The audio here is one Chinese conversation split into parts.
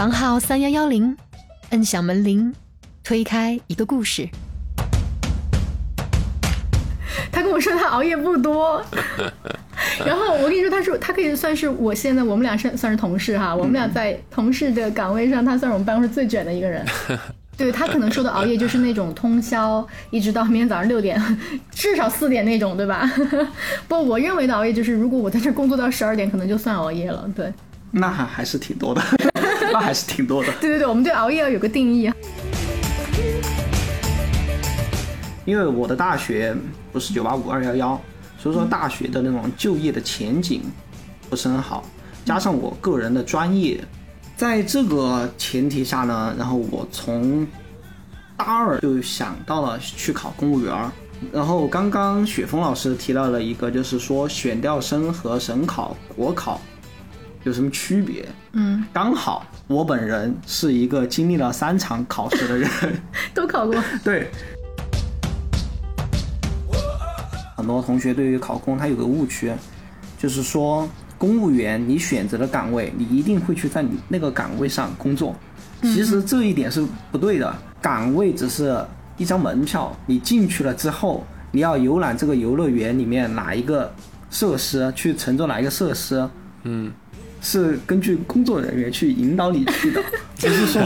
房号三幺幺零，摁响门铃，推开一个故事。他跟我说他熬夜不多，然后我跟你说，他说他可以算是我现在我们俩是算是同事哈，我们俩在同事的岗位上，他算是我们办公室最卷的一个人。对他可能说的熬夜就是那种通宵，一直到明天早上六点，至少四点那种，对吧？不，我认为的熬夜就是，如果我在这工作到十二点，可能就算熬夜了。对，那还还是挺多的，那还是挺多的。对对对，我们对熬夜要有个定义。因为我的大学不是九八五二幺幺，所以说大学的那种就业的前景不是很好，加上我个人的专业。在这个前提下呢，然后我从大二就想到了去考公务员儿。然后刚刚雪峰老师提到了一个，就是说选调生和省考、国考有什么区别？嗯，刚好我本人是一个经历了三场考试的人，都考过。对。很多同学对于考公他有个误区，就是说。公务员，你选择的岗位，你一定会去在你那个岗位上工作。其实这一点是不对的，岗位只是一张门票，你进去了之后，你要游览这个游乐园里面哪一个设施，去乘坐哪一个设施。嗯。是根据工作人员去引导你去的，不是说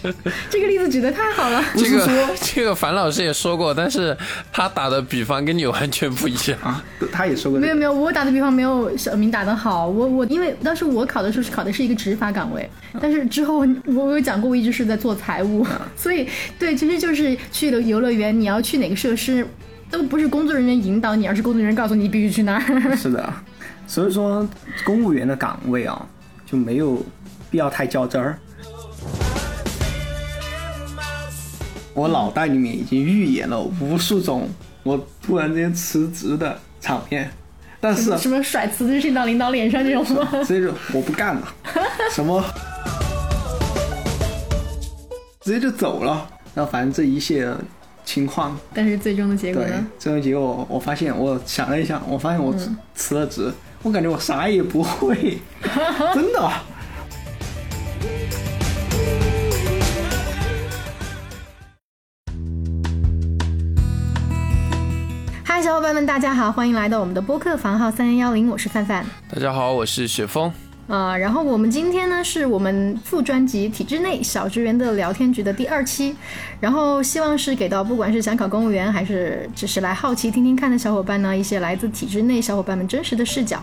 这个例子举得太好了。这个 这个樊老师也说过，但是他打的比方跟你完全不一样啊。他也说过，没有没有，我打的比方没有小明打的好。我我因为当时我考的时候是考的是一个执法岗位，但是之后我有讲过，我一直是在做财务，所以对，其实就是去了游乐园，你要去哪个设施，都不是工作人员引导你，而是工作人员告诉你必须去那儿。是的。所以说，公务员的岗位啊，就没有必要太较真儿。我脑袋里面已经预演了无数种我突然间辞职的场面，但是什么甩辞职信到领导脸上这种吗？直接就我不干了，什么直接就走了。然后反正这一切情况，但是最终的结果呢？最终结果，我发现我想了一下，我发现我辞了职。我感觉我啥也不会，真的。嗨，小伙伴们，大家好，欢迎来到我们的播客房号三零幺零，我是范范。大家好，我是雪峰。啊，然后我们今天呢是我们副专辑《体制内小职员的聊天局》的第二期，然后希望是给到不管是想考公务员还是只是来好奇听听看的小伙伴呢，一些来自体制内小伙伴们真实的视角。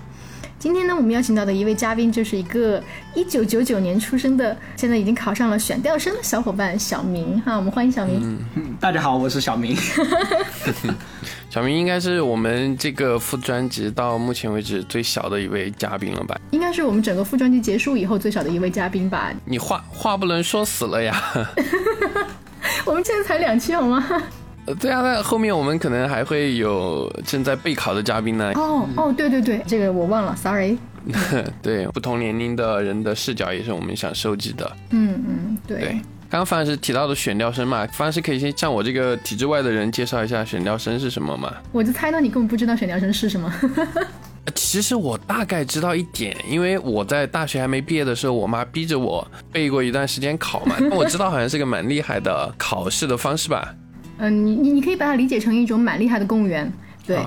今天呢，我们邀请到的一位嘉宾就是一个一九九九年出生的，现在已经考上了选调生的小伙伴小明哈，我们欢迎小明。嗯，大家好，我是小明。小明应该是我们这个副专辑到目前为止最小的一位嘉宾了吧？应该是我们整个副专辑结束以后最小的一位嘉宾吧？你话话不能说死了呀。我们现在才两期好吗？呃，对啊，那后面我们可能还会有正在备考的嘉宾呢。哦哦，对对对，这个我忘了，sorry。对，不同年龄的人的视角也是我们想收集的。嗯嗯，对。对，刚刚范老师提到的选调生嘛，范老师可以先向我这个体制外的人介绍一下选调生是什么吗？我就猜到你根本不知道选调生是什么。其实我大概知道一点，因为我在大学还没毕业的时候，我妈逼着我背过一段时间考嘛，我知道好像是个蛮厉害的考试的方式吧。嗯，你你你可以把它理解成一种蛮厉害的公务员，对，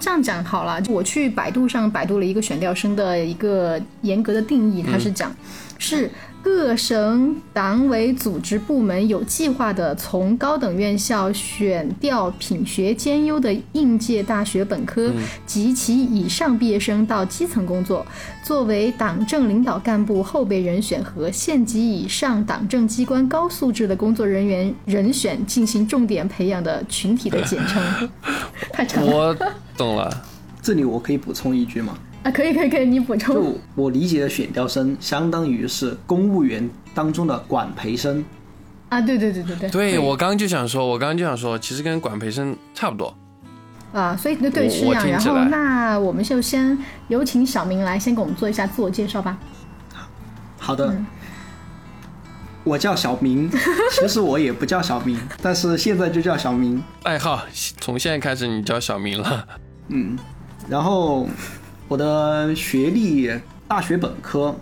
这样讲好了。我去百度上百度了一个选调生的一个严格的定义，它是讲是。各省党委组织部门有计划的从高等院校选调品学兼优的应届大学本科及其以上毕业生到基层工作，作为党政领导干部后备人选和县级以上党政机关高素质的工作人员人选进行重点培养的群体的简称。太长了。我懂了，这里我可以补充一句吗？啊，可以可以可以，你补充。就我理解的选调生，相当于是公务员当中的管培生。啊，对对对对对。对我刚刚就想说，我刚刚就想说，其实跟管培生差不多。啊，所以对对是这样。然后那我们就先有请小明来先给我们做一下自我介绍吧。好的，我叫小明，其实我也不叫小明，但是现在就叫小明。爱好，从现在开始你叫小明了。嗯，然后。我的学历，大学本科，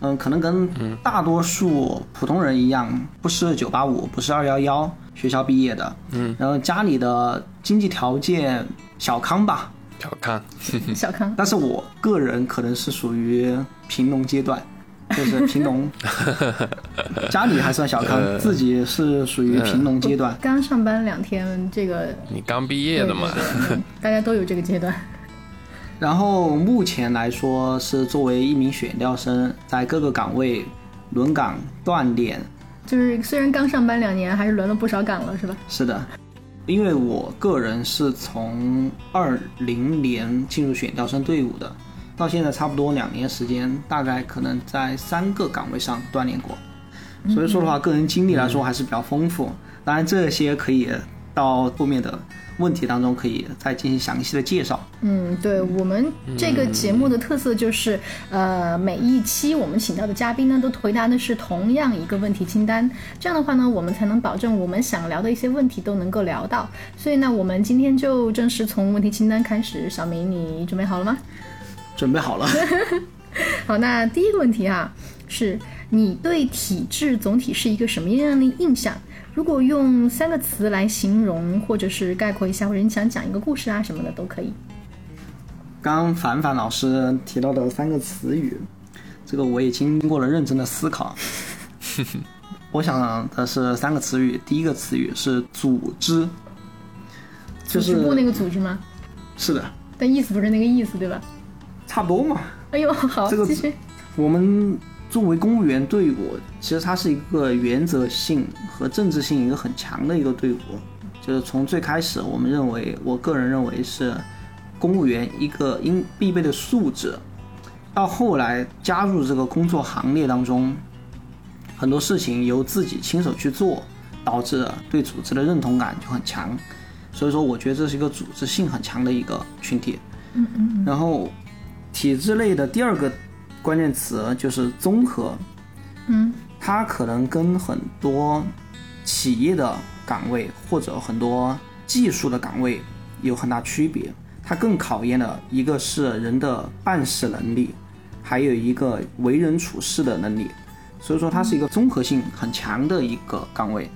嗯，可能跟大多数普通人一样，不是九八五，不是二幺幺学校毕业的，嗯，然后家里的经济条件小康吧，小康，小康，但是我个人可能是属于贫农阶段。就是贫农，家里还算小康，自己是属于贫农阶段。刚上班两天，这个你刚毕业的嘛，大家都有这个阶段。然后目前来说是作为一名选调生，在各个岗位轮岗锻炼。就是虽然刚上班两年，还是轮了不少岗了，是吧？是的，因为我个人是从二零年进入选调生队伍的。到现在差不多两年时间，大概可能在三个岗位上锻炼过，所以说的话，个人经历来说还是比较丰富。当然，这些可以到后面的问题当中可以再进行详细的介绍。嗯，对我们这个节目的特色就是，呃，每一期我们请到的嘉宾呢，都回答的是同样一个问题清单。这样的话呢，我们才能保证我们想聊的一些问题都能够聊到。所以呢，我们今天就正式从问题清单开始。小明，你准备好了吗？准备好了，好，那第一个问题哈，是你对体制总体是一个什么样的印象？如果用三个词来形容，或者是概括一下，或者你想讲一个故事啊什么的都可以。刚凡凡老师提到的三个词语，这个我也经过了认真的思考。我想的是三个词语，第一个词语是组织，就是部那个组织吗？是的，但意思不是那个意思，对吧？差不多嘛。哎呦，好，这个我们作为公务员队伍，其实它是一个原则性和政治性一个很强的一个队伍。就是从最开始，我们认为，我个人认为是公务员一个应必备的素质，到后来加入这个工作行列当中，很多事情由自己亲手去做，导致对组织的认同感就很强。所以说，我觉得这是一个组织性很强的一个群体。嗯嗯。然后。体制内的第二个关键词就是综合，嗯，它可能跟很多企业的岗位或者很多技术的岗位有很大区别。它更考验的一个是人的办事能力，还有一个为人处事的能力。所以说，它是一个综合性很强的一个岗位。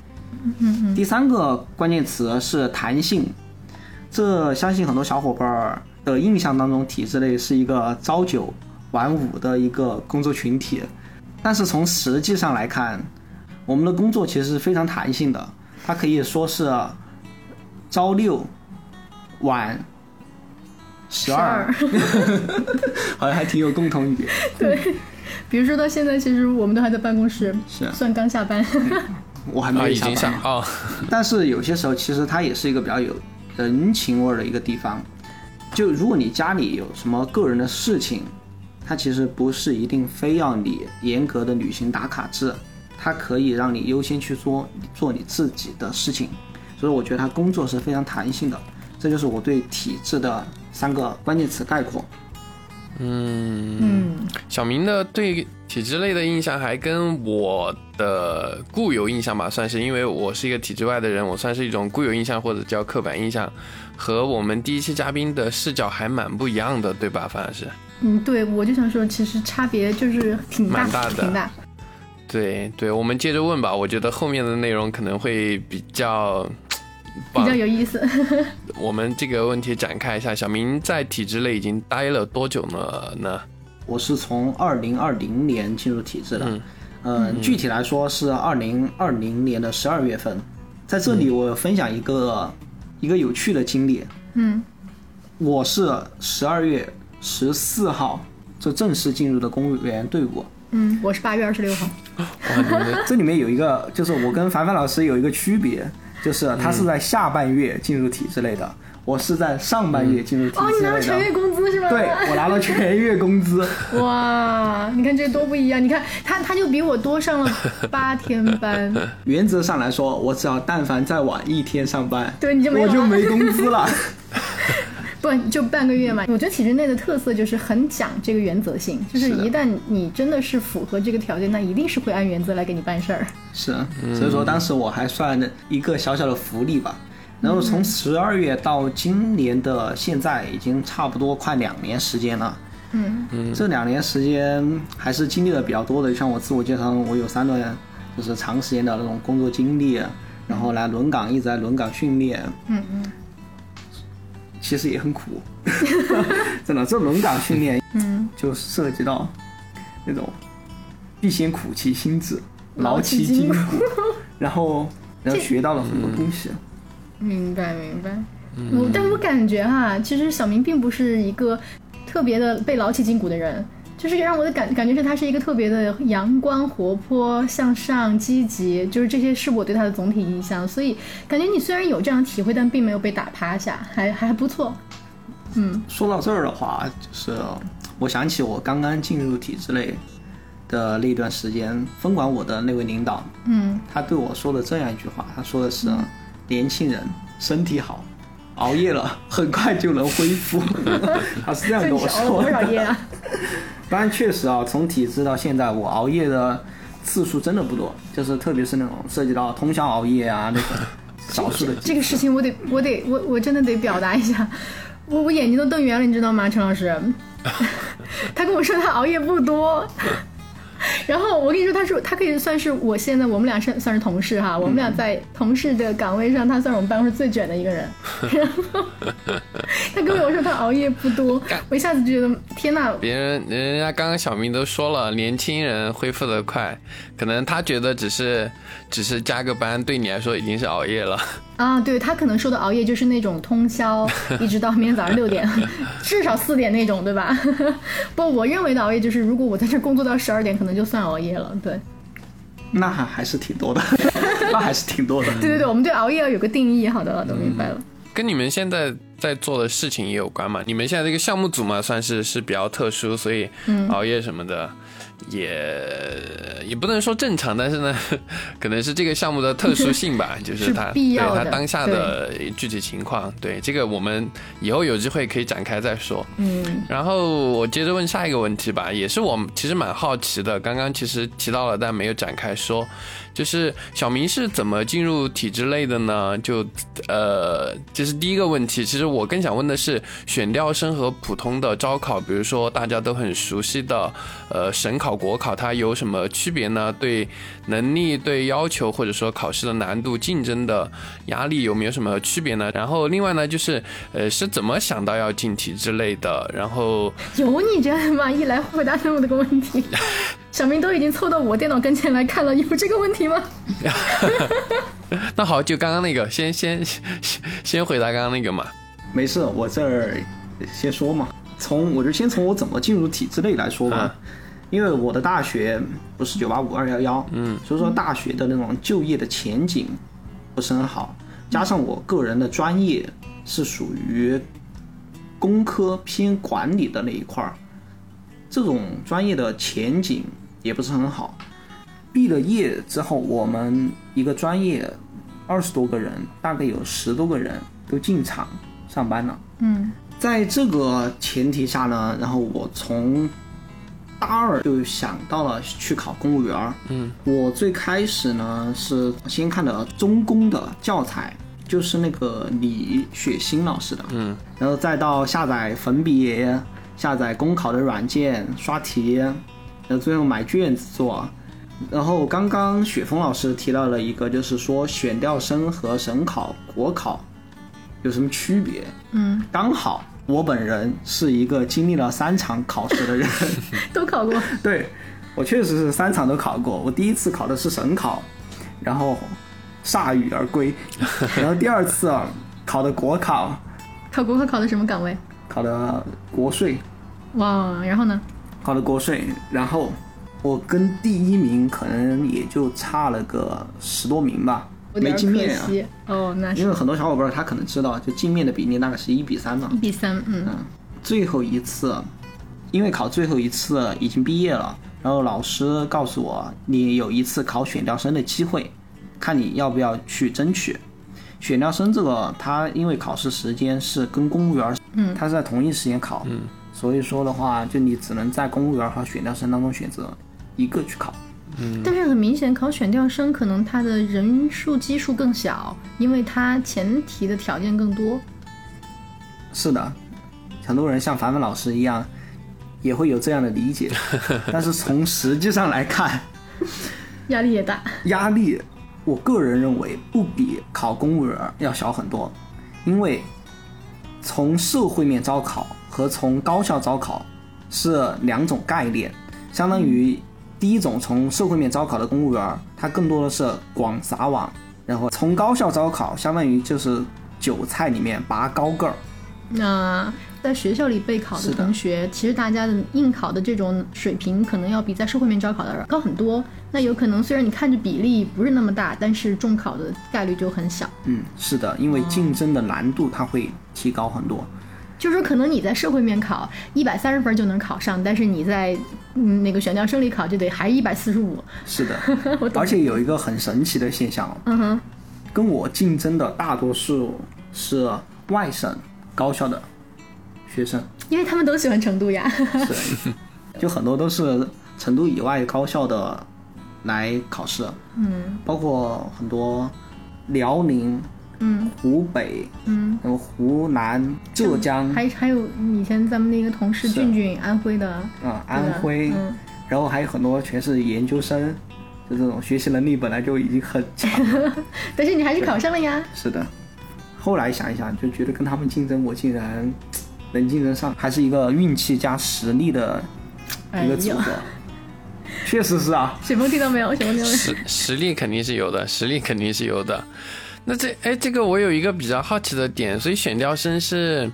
第三个关键词是弹性，这相信很多小伙伴儿。的印象当中，体制内是一个朝九晚五的一个工作群体，但是从实际上来看，我们的工作其实是非常弹性的，它可以说是朝六晚十二，好像还挺有共同语。对，比如说到现在，其实我们都还在办公室，是算刚下班。我还没下班啊，但是有些时候，其实它也是一个比较有人情味的一个地方。就如果你家里有什么个人的事情，它其实不是一定非要你严格的履行打卡制，它可以让你优先去做做你自己的事情，所以我觉得它工作是非常弹性的，这就是我对体制的三个关键词概括。嗯嗯，小明的对体制类的印象还跟我的固有印象吧，算是因为我是一个体制外的人，我算是一种固有印象或者叫刻板印象。和我们第一期嘉宾的视角还蛮不一样的，对吧？反而是，嗯，对，我就想说，其实差别就是挺大，大的，挺大。对对，我们接着问吧。我觉得后面的内容可能会比较比较有意思。我们这个问题展开一下，小明在体制内已经待了多久了呢？我是从二零二零年进入体制的，嗯，具体来说是二零二零年的十二月份。在这里，我分享一个。一个有趣的经历，嗯，我是十二月十四号就正式进入的公务员队伍，嗯，我是八月二十六号。这里面有一个，就是我跟凡凡老师有一个区别，就是他是在下半月进入体制内的。我是在上半月进入体制内的。哦，你拿了全月工资是吗？对，我拿了全月工资。哇，你看这多不一样！你看他，他就比我多上了 八天班。原则上来说，我只要但凡再晚一天上班，对，你就没我就没工资了。不，就半个月嘛。我觉得体制内的特色就是很讲这个原则性，就是一旦你真的是符合这个条件，那一定是会按原则来给你办事儿。是，所以说当时我还算一个小小的福利吧。然后从十二月到今年的现在，已经差不多快两年时间了。嗯嗯，这两年时间还是经历的比较多的，像我自我介绍，我有三段就是长时间的那种工作经历，然后来轮岗，一直在轮岗训练。嗯嗯，其实也很苦，真的，这轮岗训练，嗯，就涉及到那种必先苦其心志，劳其筋骨，然后然后学到了很多东西。明白明白，我但我感觉哈，其实小明并不是一个特别的被劳起筋骨的人，就是让我的感感觉是他是一个特别的阳光、活泼、向上、积极，就是这些是我对他的总体印象。所以感觉你虽然有这样体会，但并没有被打趴下，还还不错。嗯，说到这儿的话，就是我想起我刚刚进入体制内的那段时间，分管我的那位领导，嗯，他对我说了这样一句话，他说的是。年轻人身体好，熬夜了 很快就能恢复。他是这样跟我说。多少夜啊？当然确实啊，从体制到现在，我熬夜的次数真的不多，就是特别是那种涉及到通宵熬夜啊那种 少数的。这个事情我得我得我我真的得表达一下，我我眼睛都瞪圆了，你知道吗，陈老师？他跟我说他熬夜不多。然后我跟你说，他是他可以算是我现在我们俩是算是同事哈，我们俩在同事的岗位上，他算是我们办公室最卷的一个人。然 后他跟我说他熬夜不多，我一下子就觉得天呐！别人人家刚刚小明都说了，年轻人恢复的快，可能他觉得只是只是加个班，对你来说已经是熬夜了。啊，对他可能说的熬夜就是那种通宵，一直到明天早上六点，至少四点那种，对吧？不，我认为的熬夜就是，如果我在这工作到十二点，可能就算熬夜了。对，那还还是挺多的，那还是挺多的。对对对，我们对熬夜要有个定义。好的，好的明白了。跟你们现在在做的事情也有关嘛？你们现在这个项目组嘛，算是是比较特殊，所以熬夜什么的。也也不能说正常，但是呢，可能是这个项目的特殊性吧，就是它对它当下的具体情况，对这个我们以后有机会可以展开再说。嗯，然后我接着问下一个问题吧，也是我其实蛮好奇的，刚刚其实提到了，但没有展开说。就是小明是怎么进入体制内的呢？就，呃，这是第一个问题。其实我更想问的是，选调生和普通的招考，比如说大家都很熟悉的，呃，省考、国考，它有什么区别呢？对能力、对要求，或者说考试的难度、竞争的压力有没有什么区别呢？然后另外呢，就是，呃，是怎么想到要进体制内的？然后有你这样吗？一来回答那么多个问题。小明都已经凑到我电脑跟前来看了，有这个问题吗？那好，就刚刚那个，先先先回答刚刚那个嘛。没事，我这儿先说嘛。从我就先从我怎么进入体制内来说吧。因为我的大学不是九八五二幺幺，嗯，所以说大学的那种就业的前景不是很好。加上我个人的专业是属于工科偏管理的那一块儿，这种专业的前景。也不是很好。毕了业之后，我们一个专业二十多个人，大概有十多个人都进厂上班了。嗯，在这个前提下呢，然后我从大二就想到了去考公务员。嗯，我最开始呢是先看的中公的教材，就是那个李雪欣老师的。嗯，然后再到下载粉笔，下载公考的软件，刷题。那最后买卷子做，然后刚刚雪峰老师提到了一个，就是说选调生和省考、国考有什么区别？嗯，刚好我本人是一个经历了三场考试的人，都考过。对，我确实是三场都考过。我第一次考的是省考，然后铩羽而归，然后第二次啊考的国考，考国考考的什么岗位？考的国税。哇，然后呢？考了国税，然后我跟第一名可能也就差了个十多名吧，没进面啊。哦，那因为很多小伙伴他可能知道，就进面的比例大概是一比三嘛。一比三，嗯。嗯，最后一次，因为考最后一次已经毕业了，然后老师告诉我，你有一次考选调生的机会，看你要不要去争取。选调生这个，他因为考试时间是跟公务员，嗯，他是在同一时间考，嗯。所以说的话，就你只能在公务员和选调生当中选择一个去考。嗯，但是很明显，考选调生可能他的人数基数更小，因为他前提的条件更多。是的，很多人像凡凡老师一样，也会有这样的理解，但是从实际上来看，压力也大。压力，我个人认为不比考公务员要小很多，因为从社会面招考和从高校招考是两种概念，相当于第一种从社会面招考的公务员，它更多的是广撒网，然后从高校招考，相当于就是韭菜里面拔高个儿。那在学校里备考的同学，其实大家的应考的这种水平，可能要比在社会面招考的高很多。那有可能虽然你看着比例不是那么大，但是中考的概率就很小。嗯，是的，因为竞争的难度它会提高很多。就是说，可能你在社会面考一百三十分就能考上，但是你在嗯那个选调生里考就得还一百四十五。是的，而且有一个很神奇的现象，嗯哼，跟我竞争的大多数是外省。高校的学生，因为他们都喜欢成都呀，是，就很多都是成都以外高校的来考试，嗯，包括很多辽宁，嗯，湖北，嗯，然后湖南、浙江，还还有以前咱们那个同事俊俊，安徽的，啊，安徽，然后还有很多全是研究生，就这种学习能力本来就已经很强，但是你还是考上了呀，是的。后来想一想，就觉得跟他们竞争，我竟然能竞争上，还是一个运气加实力的一个组合。确实是啊。雪峰听到没有？雪峰听到没有？实实力肯定是有的，实力肯定是有的。那这哎，这个我有一个比较好奇的点，所以选调生是，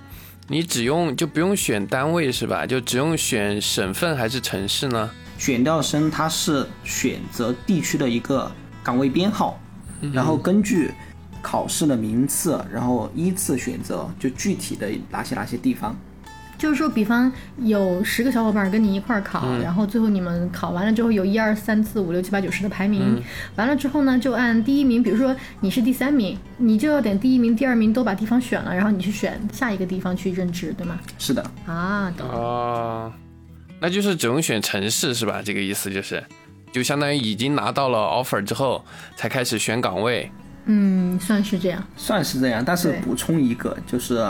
你只用就不用选单位是吧？就只用选省份还是城市呢？选调生它是选择地区的一个岗位编号，然后根据。考试的名次，然后依次选择，就具体的哪些哪些地方。就是说，比方有十个小伙伴跟你一块儿考，然后最后你们考完了之后有一二三四五六七八九十的排名，完了之后呢，就按第一名，比如说你是第三名，你就要点第一名、第二名都把地方选了，然后你去选下一个地方去任职，对吗？是的。啊，懂。哦，那就是只用选城市是吧？这个意思就是，就相当于已经拿到了 offer 之后才开始选岗位。嗯，算是这样，算是这样。但是补充一个，就是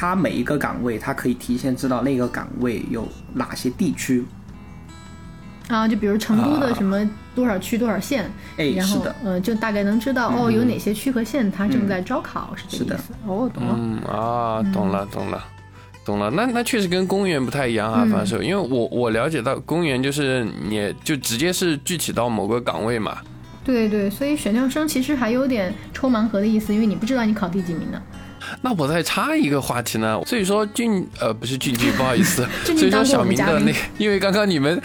它每一个岗位，他可以提前知道那个岗位有哪些地区。啊，就比如成都的什么多少区多少县，哎，然后呃，就大概能知道哦，有哪些区和县他正在招考，是这个意思。哦，懂了。嗯啊，懂了，懂了，懂了。那那确实跟公务员不太一样啊，反正因为我我了解到公务员就是你就直接是具体到某个岗位嘛。对对，所以选调生其实还有点抽盲盒的意思，因为你不知道你考第几名呢。那我再插一个话题呢，所以说俊呃不是俊俊，不好意思，所以说小明的那，因为刚刚你们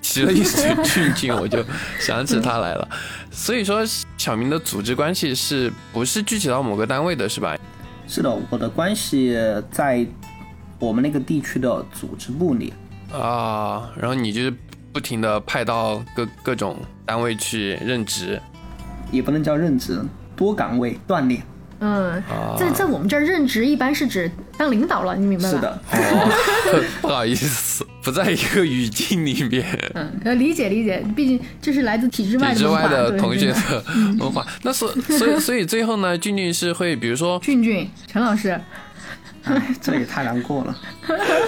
提了一嘴 俊俊，我就想起他来了。所以说小明的组织关系是不是具体到某个单位的，是吧？是的，我的关系在我们那个地区的组织部里啊，然后你就是。不停的派到各各种单位去任职，也不能叫任职，多岗位锻炼。嗯，在在我们这儿任职一般是指当领导了，你明白吗？是的，不好意思，不在一个语境里面。嗯，要理解理解，毕竟这是来自体制外的同学的文化。那是所以所以最后呢，俊俊是会比如说 俊俊陈老师。这也太难过了，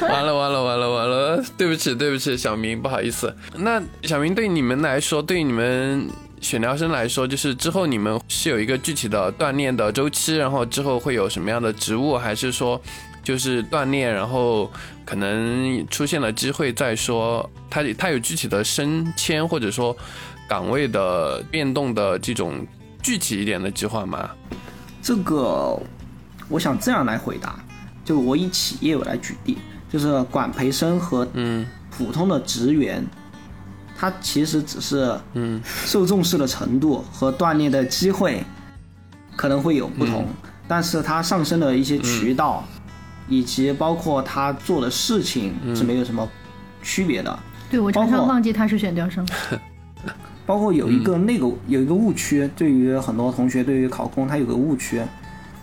完了完了完了完了，对不起对不起，小明不好意思。那小明对你们来说，对你们选调生来说，就是之后你们是有一个具体的锻炼的周期，然后之后会有什么样的职务，还是说就是锻炼，然后可能出现了机会再说，他他有具体的升迁或者说岗位的变动的这种具体一点的计划吗？这个，我想这样来回答。就我以企业来举例，就是管培生和嗯普通的职员，他其实只是嗯受重视的程度和锻炼的机会可能会有不同，但是它上升的一些渠道以及包括他做的事情是没有什么区别的。对我常常忘记他是选调生。包括有一个那个有一个误区，对于很多同学对于考公他有个误区，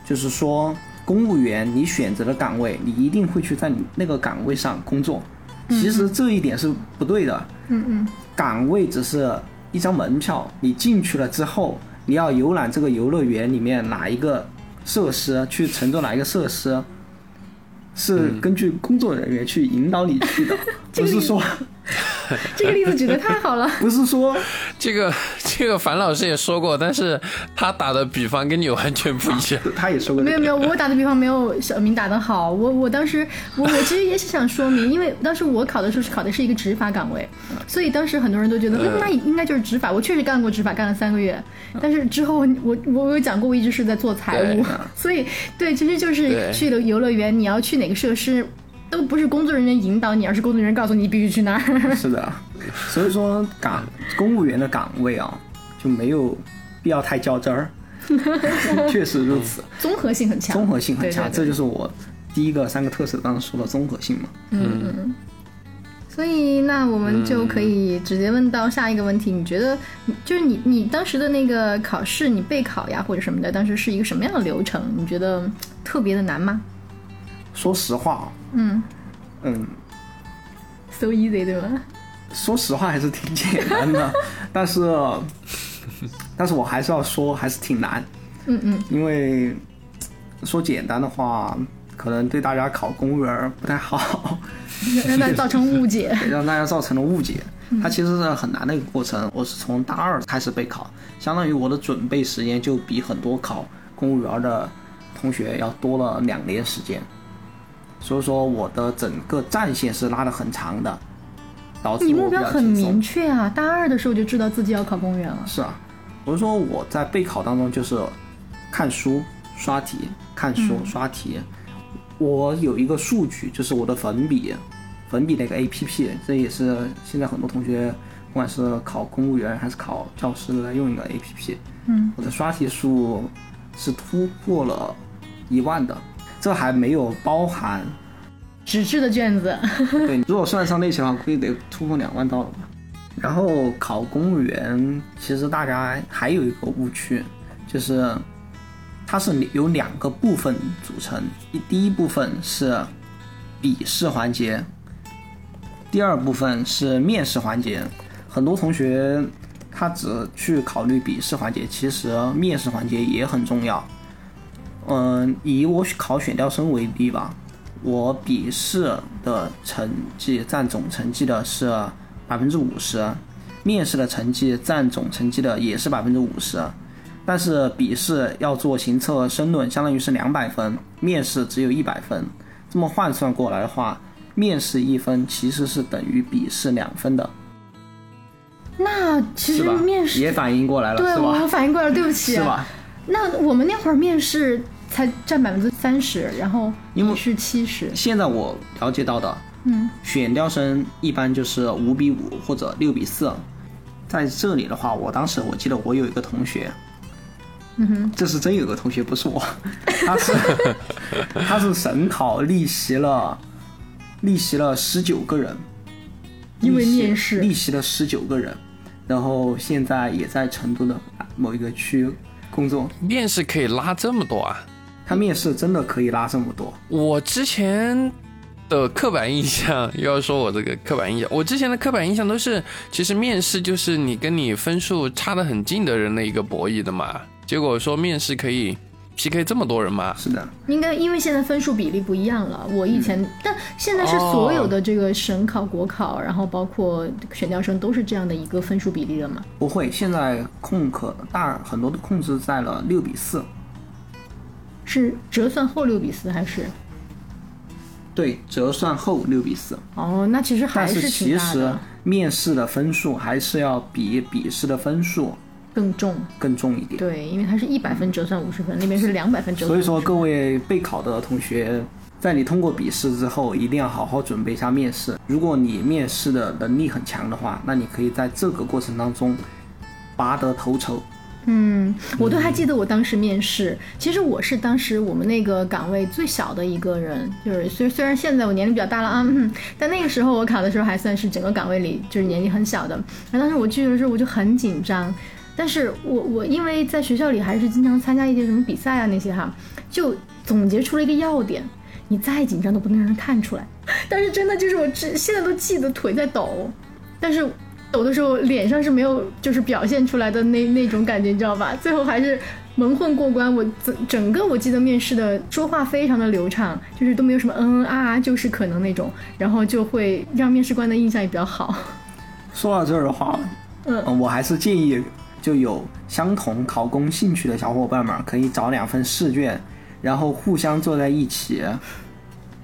就是说。公务员，你选择的岗位，你一定会去在你那个岗位上工作。其实这一点是不对的。嗯嗯，岗位只是一张门票，你进去了之后，你要游览这个游乐园里面哪一个设施，去乘坐哪一个设施，是根据工作人员去引导你去的，不是说。这个例子举得太好了。不是说这个这个樊老师也说过，但是他打的比方跟你完全不一样。他也说过。没有没有，我打的比方没有小明打的好。我我当时我我其实也是想说明，因为当时我考的时候是考的是一个执法岗位，所以当时很多人都觉得那应该就是执法。我确实干过执法，干了三个月。但是之后我我有讲过，我一直是在做财务，所以对，其实就是去了游乐园，你要去哪个设施。都不是工作人员引导你，而是工作人员告诉你必须去那儿。是的，所以说岗公务员的岗位啊，就没有必要太较真儿。确实如此，综合性很强。综合性很强，这就是我第一个三个特色当时说的综合性嘛。嗯。所以那我们就可以直接问到下一个问题：你觉得，就是你你当时的那个考试，你备考呀或者什么的，当时是一个什么样的流程？你觉得特别的难吗？说实话，嗯嗯，so easy 对吗？说实话还是挺简单的，但是但是我还是要说还是挺难，嗯嗯，因为说简单的话，可能对大家考公务员不太好，让大家造成误解，让大家造成了误解。它其实是很难的一个过程。我是从大二开始备考，相当于我的准备时间就比很多考公务员的同学要多了两年时间。所以说我的整个战线是拉得很长的，导致你目标很明确啊！大二的时候就知道自己要考公务员了。是啊，我是说我在备考当中就是看书刷题，看书刷题。我有一个数据，就是我的粉笔，粉笔那个 A P P，这也是现在很多同学不管是考公务员还是考教师都在用一个 A P P。嗯，我的刷题数是突破了一万的。这还没有包含纸质的卷子。对，如果算上那些的话，估计得突破两万道了吧。然后考公务员，其实大家还有一个误区，就是它是由两个部分组成。第第一部分是笔试环节，第二部分是面试环节。很多同学他只去考虑笔试环节，其实面试环节也很重要。嗯，以我考选调生为例吧，我笔试的成绩占总成绩的是百分之五十，面试的成绩占总成绩的也是百分之五十，但是笔试要做行测申论，相当于是两百分，面试只有一百分，这么换算过来的话，面试一分其实是等于笔试两分的。那其实面试也反应过来了，对我反应过来了，对不起，是吧？那我们那会儿面试。才占百分之三十，然后因为是七十。现在我了解到的，嗯，选调生一般就是五比五或者六比四。在这里的话，我当时我记得我有一个同学，嗯哼，这是真有个同学，不是我，他是他是省考逆袭了，逆袭了十九个人，因为面试逆袭了十九个人，然后现在也在成都的某一个区工作。面试可以拉这么多啊？他面试真的可以拉这么多？我之前的刻板印象，又要说我这个刻板印象，我之前的刻板印象都是，其实面试就是你跟你分数差的很近的人的一个博弈的嘛。结果说面试可以 PK 这么多人吗？是的，应该因为现在分数比例不一样了。我以前，但现在是所有的这个省考、国考，然后包括选调生都是这样的一个分数比例了吗？不会，现在控可大很多都控制在了六比四。是折算后六比四还是？对，折算后六比四。哦，那其实还是是其实面试的分数还是要比笔试的分数更重，更重一点。对，因为它是一百分折算五十分，那边是两百分折。所以说，各位备考的同学，在你通过笔试之后，一定要好好准备一下面试。如果你面试的能力很强的话，那你可以在这个过程当中拔得头筹。嗯，我都还记得我当时面试，其实我是当时我们那个岗位最小的一个人，就是虽虽然现在我年龄比较大了啊，但那个时候我考的时候还算是整个岗位里就是年纪很小的。然后当时我去的时候我就很紧张，但是我我因为在学校里还是经常参加一些什么比赛啊那些哈，就总结出了一个要点，你再紧张都不能让人看出来。但是真的就是我这现在都记得腿在抖，但是。抖的时候脸上是没有，就是表现出来的那那种感觉，你知道吧？最后还是蒙混过关。我整整个我记得面试的说话非常的流畅，就是都没有什么嗯嗯啊啊，就是可能那种，然后就会让面试官的印象也比较好。说到这儿的话，嗯，我还是建议就有相同考公兴趣的小伙伴们，可以找两份试卷，然后互相坐在一起，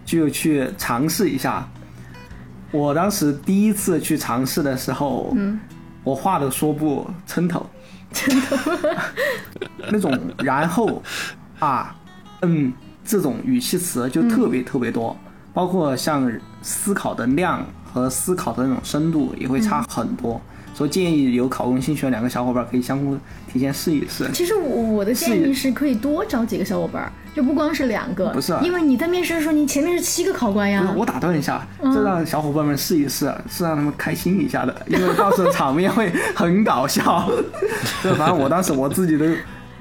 就去尝试一下。我当时第一次去尝试的时候，嗯，我话都说不撑头，撑头，那种然后啊，嗯，这种语气词就特别特别多，包括像思考的量和思考的那种深度也会差很多。所以建议有考公兴趣的两个小伙伴可以相互提前试一试。其实我我的建议是可以多找几个小伙伴，就不光是两个。不是，因为你在面试的时候，你前面是七个考官呀。我打断一下，这让小伙伴们试一试，是让他们开心一下的，因为到时候场面会很搞笑。就反正我当时我自己都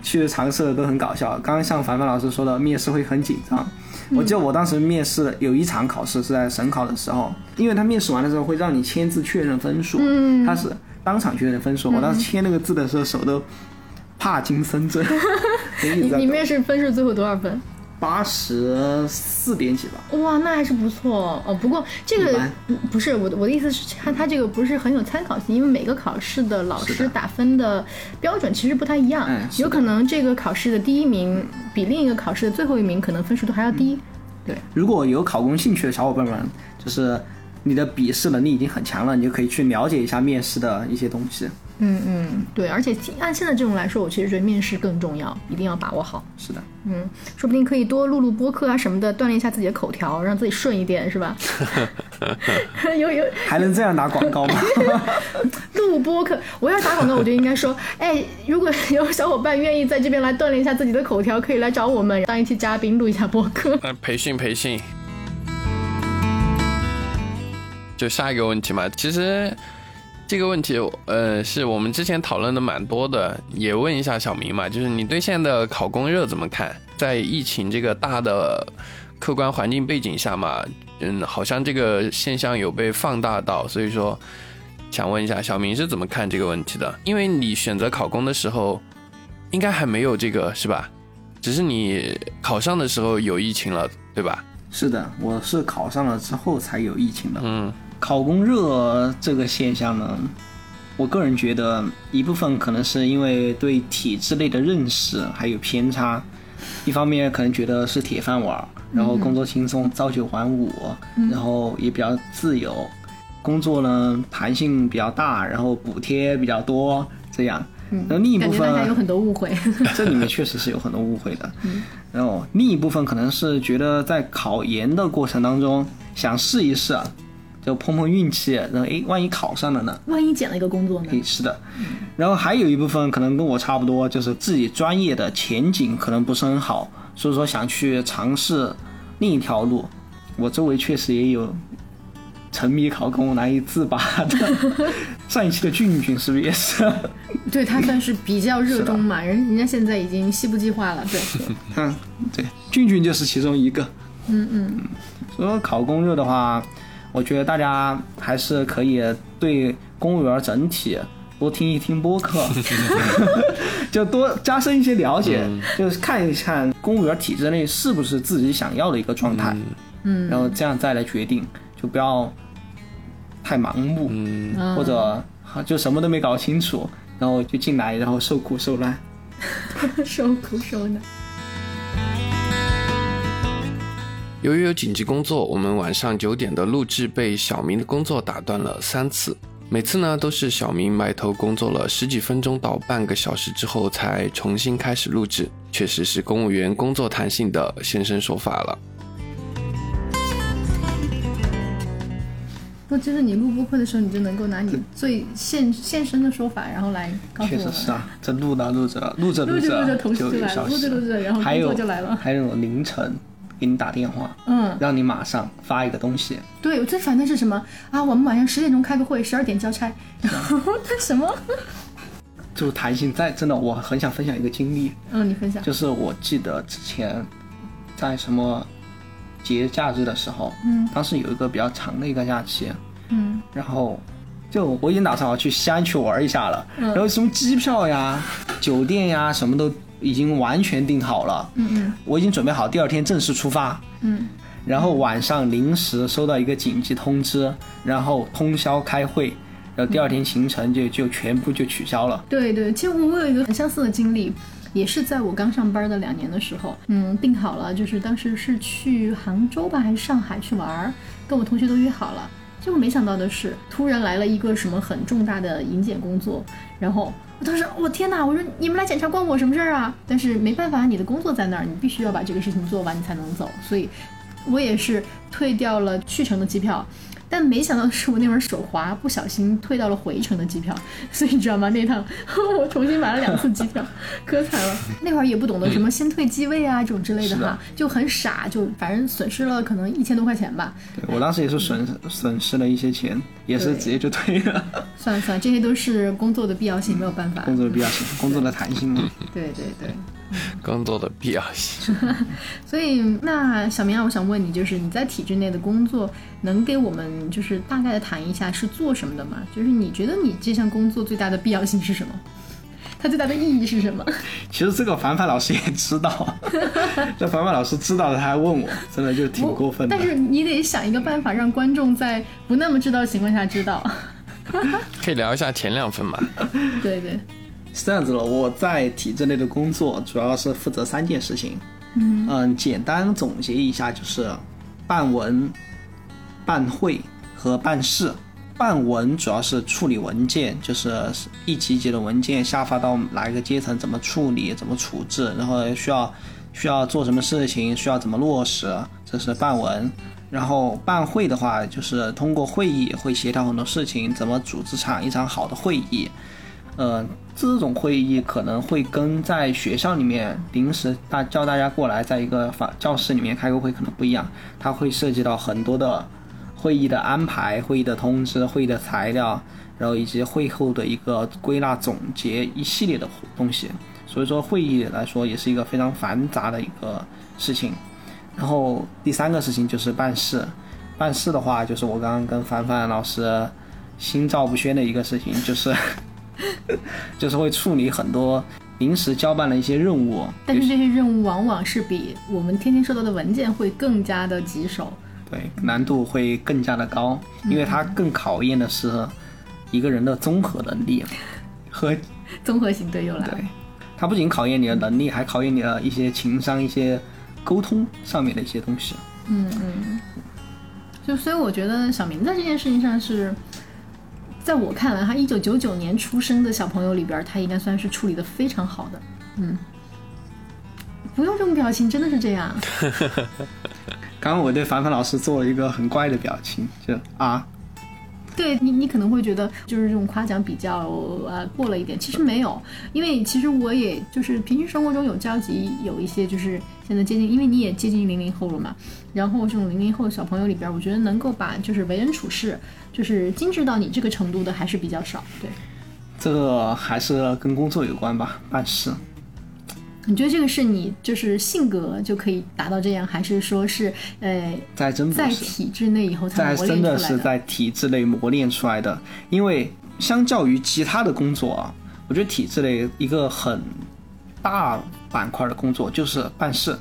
去尝试的都很搞笑。刚刚像凡凡老师说的，面试会很紧张。我记得我当时面试有一场考试是在省考的时候，因为他面试完的时候会让你签字确认分数，嗯他是当场确认分数。我当时签那个字的时候手都帕金森症。你你面试分数最后多少分？八十四点几吧。哇，那还是不错哦。不过这个不是我的我的意思是，他他这个不是很有参考性，因为每个考试的老师打分的标准其实不太一样，有可能这个考试的第一名比另一个考试的最后一名可能分数都还要低。对，如果有考公兴趣的小伙伴们，就是你的笔试能力已经很强了，你就可以去了解一下面试的一些东西。嗯嗯，对，而且按现在这种来说，我其实觉得面试更重要，一定要把握好。是的，嗯，说不定可以多录录播客啊什么的，锻炼一下自己的口条，让自己顺一点，是吧？有有，还能这样打广告吗？录播客，我要打广告，我就应该说，哎，如果有小伙伴愿意在这边来锻炼一下自己的口条，可以来找我们当一期嘉宾，录一下播客。呃，培训培训。就下一个问题嘛，其实。这个问题，呃，是我们之前讨论的蛮多的，也问一下小明嘛，就是你对现在的考公热怎么看？在疫情这个大的客观环境背景下嘛，嗯，好像这个现象有被放大到，所以说想问一下小明是怎么看这个问题的？因为你选择考公的时候，应该还没有这个是吧？只是你考上的时候有疫情了，对吧？是的，我是考上了之后才有疫情的。嗯。考公热这个现象呢，我个人觉得一部分可能是因为对体制内的认识还有偏差，一方面可能觉得是铁饭碗，然后工作轻松，朝九晚五，然后也比较自由，工作呢弹性比较大，然后补贴比较多，这样。然后另一部分还有很多误会，这里面确实是有很多误会的。然后另一部分可能是觉得在考研的过程当中想试一试。就碰碰运气，然后哎，万一考上了呢？万一捡了一个工作呢？是的，然后还有一部分可能跟我差不多，就是自己专业的前景可能不是很好，所以说想去尝试另一条路。我周围确实也有沉迷考公难以自拔的。上一期的俊俊是不是也是？对他算是比较热衷嘛，人人家现在已经西部计划了。对，嗯，对，俊俊就是其中一个。嗯嗯，所以说考公热的话。我觉得大家还是可以对公务员整体多听一听播客，就多加深一些了解，就是看一看公务员体制内是不是自己想要的一个状态，嗯，然后这样再来决定，就不要太盲目，嗯，或者就什么都没搞清楚，然后就进来，然后受苦受难，受苦受难。由于有紧急工作，我们晚上九点的录制被小明的工作打断了三次。每次呢，都是小明埋头工作了十几分钟到半个小时之后才重新开始录制。确实是公务员工作弹性的现身说法了。那就是你录播课的时候，你就能够拿你最现现身的说法，然后来告诉我确实是啊，这录着录着录着录着，录着同事就来了，录着录着，然后工作就来了。还有凌晨。给你打电话，嗯，让你马上发一个东西。对我最烦的是什么啊？我们晚上十点钟开个会，十二点交差，然后他什么？就弹性在，真的，我很想分享一个经历。嗯，你分享。就是我记得之前在什么节假日的时候，嗯，当时有一个比较长的一个假期，嗯，然后就我已经打算要去西安去玩一下了，然后什么机票呀、酒店呀什么都已经完全定好了，嗯嗯，我已经准备好第二天正式出发，嗯，然后晚上临时收到一个紧急通知，然后通宵开会，然后第二天行程就就全部就取消了。对对，其实我我有一个很相似的经历，也是在我刚上班的两年的时候，嗯，定好了，就是当时是去杭州吧还是上海去玩儿，跟我同学都约好了。结果没想到的是，突然来了一个什么很重大的迎检工作，然后我当时我天哪，我说你们来检查关我什么事儿啊？但是没办法，你的工作在那儿，你必须要把这个事情做完，你才能走。所以，我也是退掉了去程的机票。但没想到的是，我那会儿手滑，不小心退到了回程的机票，所以你知道吗？那趟 我重新买了两次机票，可惨了。那会儿也不懂得什么先退机位啊这种之类的哈，就很傻，就反正损失了可能一千多块钱吧。对我当时也是损损失了一些钱，也是直接就退了。算了算了，这些都是工作的必要性，没有办法。工作的必要性，工作的弹性嘛。对对对。工作的必要性，所以那小明啊，我想问你，就是你在体制内的工作，能给我们就是大概的谈一下是做什么的吗？就是你觉得你这项工作最大的必要性是什么？它最大的意义是什么？其实这个凡凡老师也知道，这凡凡老师知道的，他还问我，真的就挺过分的。但是你得想一个办法，让观众在不那么知道的情况下知道。可以聊一下前两分嘛？对对。是这样子的，我在体制内的工作主要是负责三件事情。嗯嗯，简单总结一下，就是办文、办会和办事。办文主要是处理文件，就是一级级的文件下发到哪一个阶层，怎么处理、怎么处置，然后需要需要做什么事情，需要怎么落实，这是办文。然后办会的话，就是通过会议会协调很多事情，怎么组织场一场好的会议。呃，这种会议可能会跟在学校里面临时大叫大家过来，在一个法教室里面开个会可能不一样，它会涉及到很多的会议的安排、会议的通知、会议的材料，然后以及会后的一个归纳总结一系列的东西。所以说会议来说也是一个非常繁杂的一个事情。然后第三个事情就是办事，办事的话就是我刚刚跟凡凡老师 心照不宣的一个事情，就是。就是会处理很多临时交办的一些任务，但是这些任务往往是比我们天天收到的文件会更加的棘手，对，难度会更加的高，因为它更考验的是一个人的综合能力和 综合型队友了。对，它不仅考验你的能力，还考验你的一些情商、一些沟通上面的一些东西。嗯嗯，就所以我觉得小明在这件事情上是。在我看来，他一九九九年出生的小朋友里边，他应该算是处理的非常好的。嗯，不用这种表情，真的是这样。刚刚我对凡凡老师做了一个很怪的表情，就啊。对你，你可能会觉得就是这种夸奖比较呃过了一点，其实没有，因为其实我也就是平时生活中有交集，有一些就是现在接近，因为你也接近零零后了嘛，然后这种零零后小朋友里边，我觉得能够把就是为人处事就是精致到你这个程度的还是比较少，对。这个还是跟工作有关吧，办事。你觉得这个是你就是性格就可以达到这样，还是说是呃，在真在体制内以后才磨练出来的？真的是在体制内磨练出来的。因为相较于其他的工作啊，我觉得体制内一个很大板块的工作就是办事，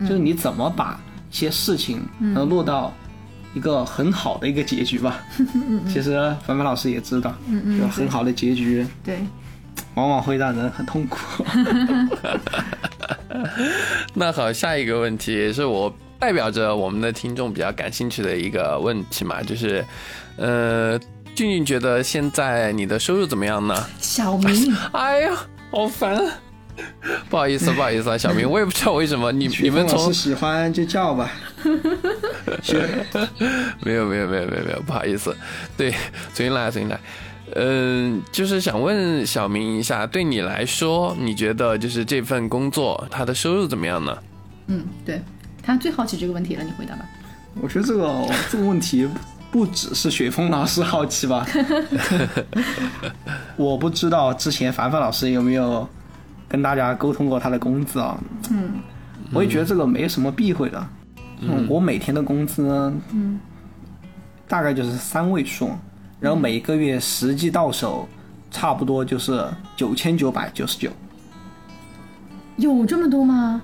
就是你怎么把一些事情能落到一个很好的一个结局吧。其实凡凡老师也知道，有很好的结局。对。往往会让人很痛苦。那好，下一个问题也是我代表着我们的听众比较感兴趣的一个问题嘛，就是，呃，俊俊觉得现在你的收入怎么样呢？小明，哎呀，好烦，不好意思，不好意思啊，小明，我也不知道为什么你你们从喜欢就叫吧，没有没有没有没有没有，不好意思，对，重新来重新来。嗯，就是想问小明一下，对你来说，你觉得就是这份工作，他的收入怎么样呢？嗯，对他最好奇这个问题了，你回答吧。我觉得这个这个问题不只是雪峰老师好奇吧？我不知道之前凡凡老师有没有跟大家沟通过他的工资啊？嗯，我也觉得这个没什么避讳的。嗯，我每天的工资，嗯，大概就是三位数。然后每个月实际到手，差不多就是九千九百九十九。有这么多吗？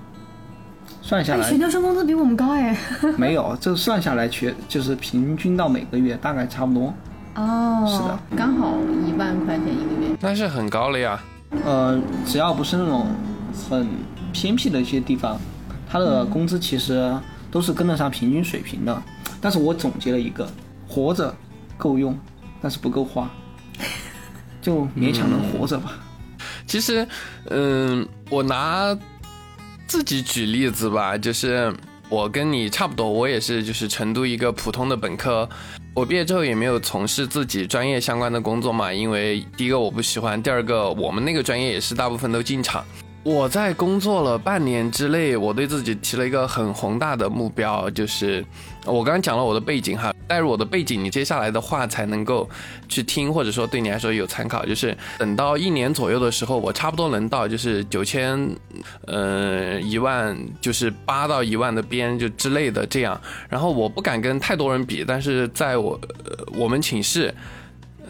算下来，选调生工资比我们高哎。没有，这算下来，全就是平均到每个月大概差不多。哦，是的，刚好一万块钱一个月，那是很高了呀。呃，只要不是那种很偏僻的一些地方，他的工资其实都是跟得上平均水平的。但是我总结了一个，活着够用，但是不够花，就勉强能活着吧。其实，嗯，我拿自己举例子吧，就是我跟你差不多，我也是就是成都一个普通的本科。我毕业之后也没有从事自己专业相关的工作嘛，因为第一个我不喜欢，第二个我们那个专业也是大部分都进厂。我在工作了半年之内，我对自己提了一个很宏大的目标，就是我刚刚讲了我的背景哈，带入我的背景，你接下来的话才能够去听，或者说对你来说有参考。就是等到一年左右的时候，我差不多能到就是九千，呃一万，就是八到一万的边就之类的这样。然后我不敢跟太多人比，但是在我呃我们寝室。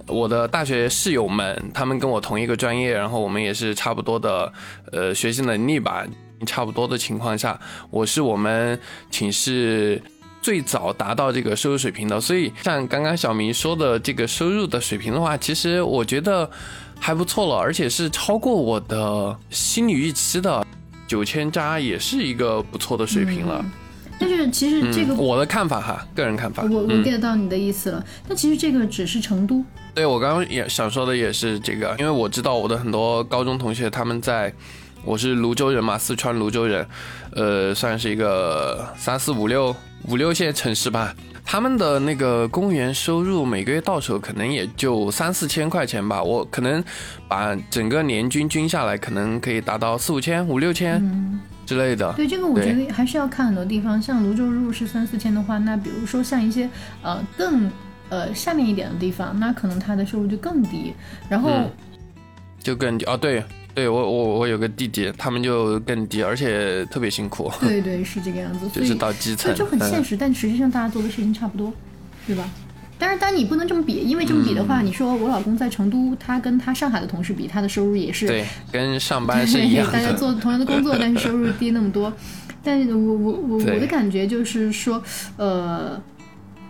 我的大学室友们，他们跟我同一个专业，然后我们也是差不多的，呃，学习能力吧，差不多的情况下，我是我们寝室最早达到这个收入水平的。所以，像刚刚小明说的这个收入的水平的话，其实我觉得还不错了，而且是超过我的心理预期的，九千加也是一个不错的水平了。但是其实这个我的看法哈，个人看法，我我 get 到你的意思了。但其实这个只是成都。对我刚刚也想说的也是这个，因为我知道我的很多高中同学他们在，我是泸州人嘛，四川泸州人，呃，算是一个三四五六五六线城市吧。他们的那个公务员收入每个月到手可能也就三四千块钱吧，我可能把整个年均均下来，可能可以达到四五千、五六千。之类的，对这个我觉得还是要看很多地方。像泸州如果是三四千的话，那比如说像一些呃更呃下面一点的地方，那可能他的收入就更低。然后就更低哦，对对，我我我有个弟弟，他们就更低，而且特别辛苦。对对，是这个样子，就是到基层，就很现实。但实际上大家做的事情差不多，对吧？但是，但你不能这么比，因为这么比的话，你说我老公在成都，他跟他上海的同事比，他的收入也是对，跟上班是一样的。大家做同样的工作，但是收入低那么多。但是我我我我的感觉就是说，呃，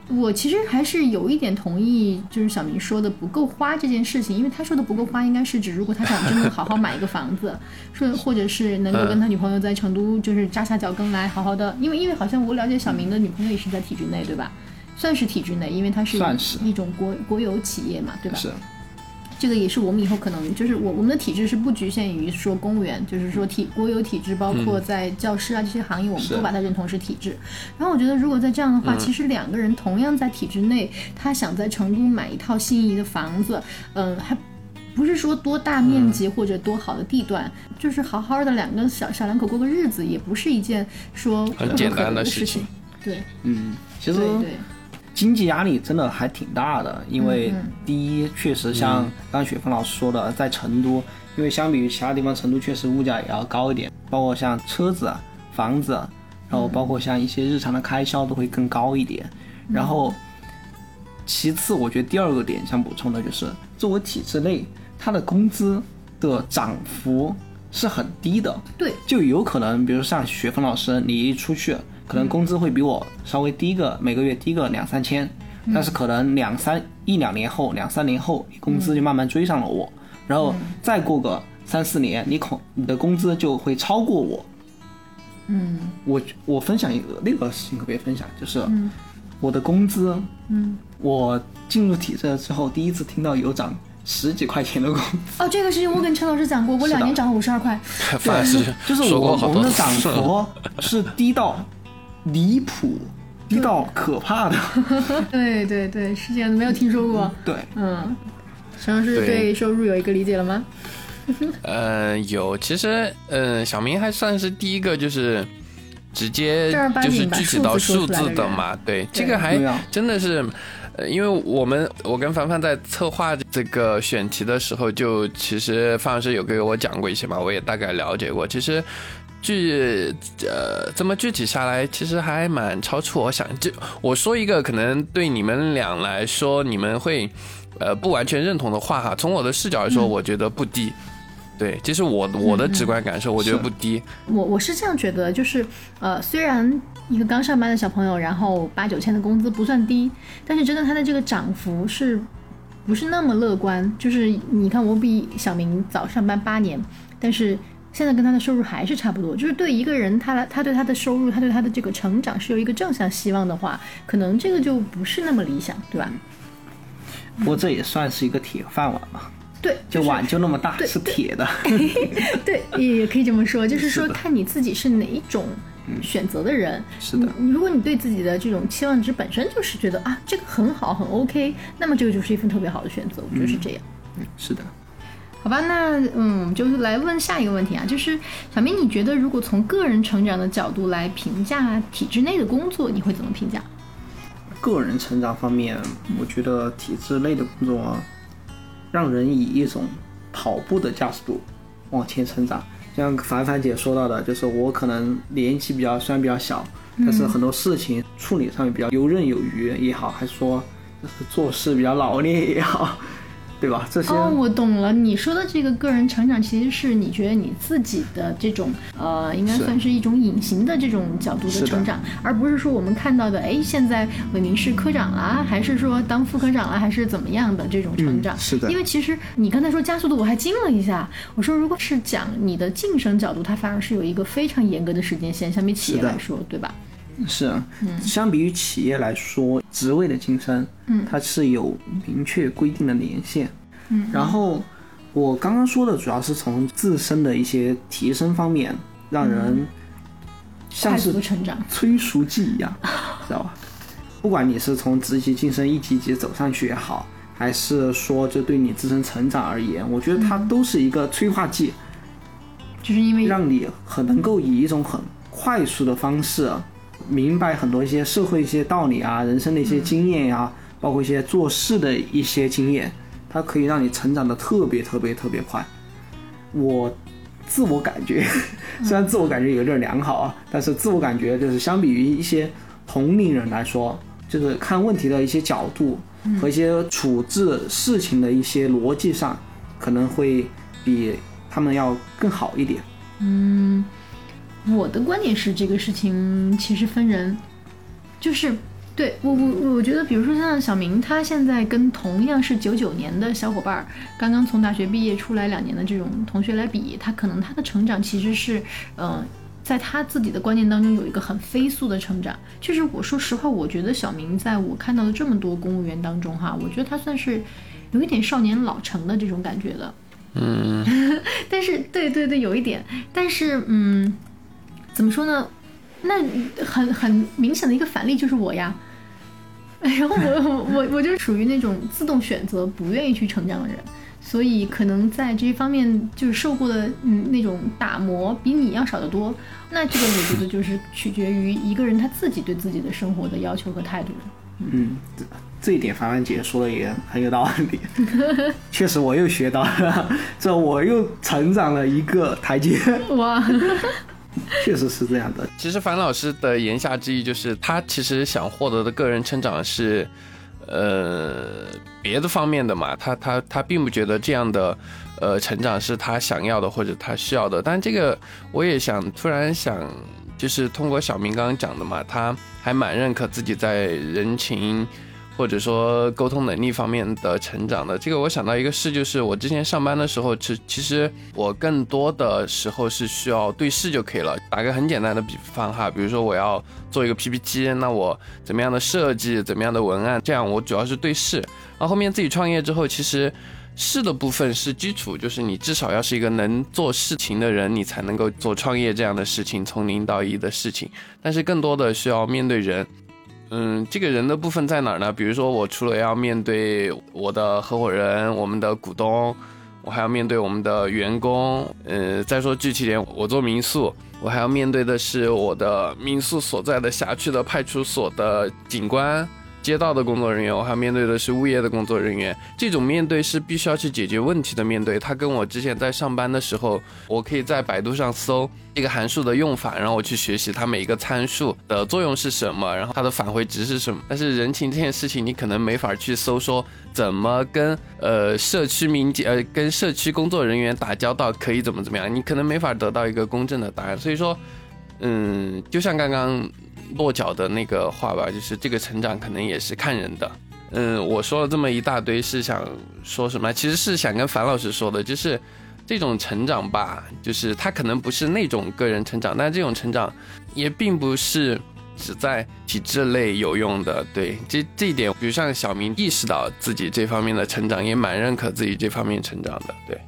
我其实还是有一点同意，就是小明说的不够花这件事情，因为他说的不够花，应该是指如果他想真的好好买一个房子，说或者是能够跟他女朋友在成都就是扎下脚跟来好好的，因为因为好像我了解小明的女朋友也是在体制内，对吧？算是体制内，因为他是一种国国有企业嘛，对吧？是。这个也是我们以后可能就是我我们的体制是不局限于说公务员，就是说体国有体制，包括在教师啊这些行业，我们都把它认同是体制。然后我觉得，如果在这样的话，其实两个人同样在体制内，他想在成都买一套心仪的房子，嗯，还不是说多大面积或者多好的地段，就是好好的两个小小两口过个日子，也不是一件说很简单的事情。对，嗯，其实。对。经济压力真的还挺大的，因为第一，确实像刚雪峰老师说的，在成都，因为相比于其他地方，成都确实物价也要高一点，包括像车子、房子，然后包括像一些日常的开销都会更高一点。然后，其次，我觉得第二个点想补充的就是，作为体制内，它的工资的涨幅是很低的。对，就有可能，比如像雪峰老师，你一出去。可能工资会比我稍微低个每个月低个两三千，但是可能两三一两年后两三年后，你工资就慢慢追上了我，然后再过个三四年，你恐你的工资就会超过我。嗯，我我分享一个那个事情，可别分享，就是我的工资，嗯，我进入体制之后第一次听到有涨十几块钱的工资。哦，这个事情我跟陈老师讲过，我两年涨了五十二块。对，就是我我们的涨幅是低到。离谱，低到可怕的。对 对对，是这样的，没有听说过。对，嗯，陈老师对收入有一个理解了吗？呃，有，其实，嗯，小明还算是第一个，就是直接就是具体到数字的嘛。对，这个还真的是，呃，因为我们我跟凡凡在策划这个选题的时候，就其实范老师有给我讲过一些嘛，我也大概了解过，其实。具呃，这么具体下来，其实还蛮超出我想。就我说一个可能对你们俩来说，你们会呃不完全认同的话哈。从我的视角来说，我觉得不低。对，这是我我的直观感受，我觉得不低。我我是这样觉得，就是呃，虽然一个刚上班的小朋友，然后八九千的工资不算低，但是真的他的这个涨幅是不是那么乐观？就是你看，我比小明早上班八年，但是现在跟他的收入还是差不多。就是对一个人，他他对他的收入，他对他的这个成长是有一个正向希望的话，可能这个就不是那么理想，对吧？不过这也算是一个铁饭碗嘛。对，就碗就那么大，是铁的。对，也可以这么说，就是说看你自己是哪一种选择的人。是的，如果你对自己的这种期望值本身就是觉得啊，这个很好，很 OK，那么这个就是一份特别好的选择。我觉得是这样。嗯，是的。好吧，那嗯，就是来问下一个问题啊，就是小明，你觉得如果从个人成长的角度来评价体制内的工作，你会怎么评价？个人成长方面，我觉得体制内的工作。让人以一种跑步的加速度往前成长，像凡凡姐说到的，就是我可能年纪比较虽然比较小，但是很多事情处理上面比较游刃有余也好，还是说就是做事比较老练也好。对吧？这些哦，我懂了。你说的这个个人成长，其实是你觉得你自己的这种呃，应该算是一种隐形的这种角度的成长，而不是说我们看到的，哎，现在伟明是科长啦，还是说当副科长啦，还是怎么样的这种成长？是的。因为其实你刚才说加速度，我还惊了一下。我说，如果是讲你的晋升角度，它反而是有一个非常严格的时间线，相比企业来说，对吧？是，相比于企业来说，职位的晋升，嗯，它是有明确规定的年限，嗯，然后我刚刚说的主要是从自身的一些提升方面，让人像是成长。催熟剂一样，知道吧？不管你是从职级晋升一级级走上去也好，还是说这对你自身成长而言，我觉得它都是一个催化剂，就是因为让你很能够以一种很快速的方式。明白很多一些社会一些道理啊，人生的一些经验呀，包括一些做事的一些经验，它可以让你成长的特别特别特别快。我自我感觉，虽然自我感觉有点良好啊，但是自我感觉就是相比于一些同龄人来说，就是看问题的一些角度和一些处置事情的一些逻辑上，可能会比他们要更好一点。嗯。我的观点是，这个事情其实分人，就是对我我我觉得，比如说像小明，他现在跟同样是九九年的小伙伴，刚刚从大学毕业出来两年的这种同学来比，他可能他的成长其实是，嗯，在他自己的观念当中有一个很飞速的成长。确实我说实话，我觉得小明在我看到的这么多公务员当中，哈，我觉得他算是有一点少年老成的这种感觉的。嗯，但是对对对，有一点，但是嗯。怎么说呢？那很很明显的一个反例就是我呀，然后我 我我就是属于那种自动选择不愿意去成长的人，所以可能在这一方面就是受过的嗯那种打磨比你要少得多。那这个我觉得就是取决于一个人他自己对自己的生活的要求和态度。嗯，这这一点凡凡姐说的也很有道理，确实我又学到了，这我又成长了一个台阶。哇。确实是这样的。其实樊老师的言下之意就是，他其实想获得的个人成长是，呃，别的方面的嘛。他他他并不觉得这样的，呃，成长是他想要的或者他需要的。但这个我也想突然想，就是通过小明刚刚讲的嘛，他还蛮认可自己在人情。或者说沟通能力方面的成长的这个，我想到一个事，就是我之前上班的时候，其其实我更多的时候是需要对事就可以了。打个很简单的比方哈，比如说我要做一个 PPT，那我怎么样的设计，怎么样的文案，这样我主要是对事。然后后面自己创业之后，其实事的部分是基础，就是你至少要是一个能做事情的人，你才能够做创业这样的事情，从零到一的事情。但是更多的需要面对人。嗯，这个人的部分在哪儿呢？比如说，我除了要面对我的合伙人、我们的股东，我还要面对我们的员工。嗯，再说具体点，我做民宿，我还要面对的是我的民宿所在的辖区的派出所的警官。街道的工作人员，我还面对的是物业的工作人员。这种面对是必须要去解决问题的面对。他跟我之前在上班的时候，我可以在百度上搜这个函数的用法，然后我去学习它每一个参数的作用是什么，然后它的返回值是什么。但是人情这件事情，你可能没法去搜说怎么跟呃社区民警呃跟社区工作人员打交道可以怎么怎么样，你可能没法得到一个公正的答案。所以说，嗯，就像刚刚。落脚的那个话吧，就是这个成长可能也是看人的。嗯，我说了这么一大堆，是想说什么？其实是想跟樊老师说的，就是这种成长吧，就是他可能不是那种个人成长，但这种成长也并不是只在体制内有用的。对，这这一点，比如像小明意识到自己这方面的成长，也蛮认可自己这方面成长的。对。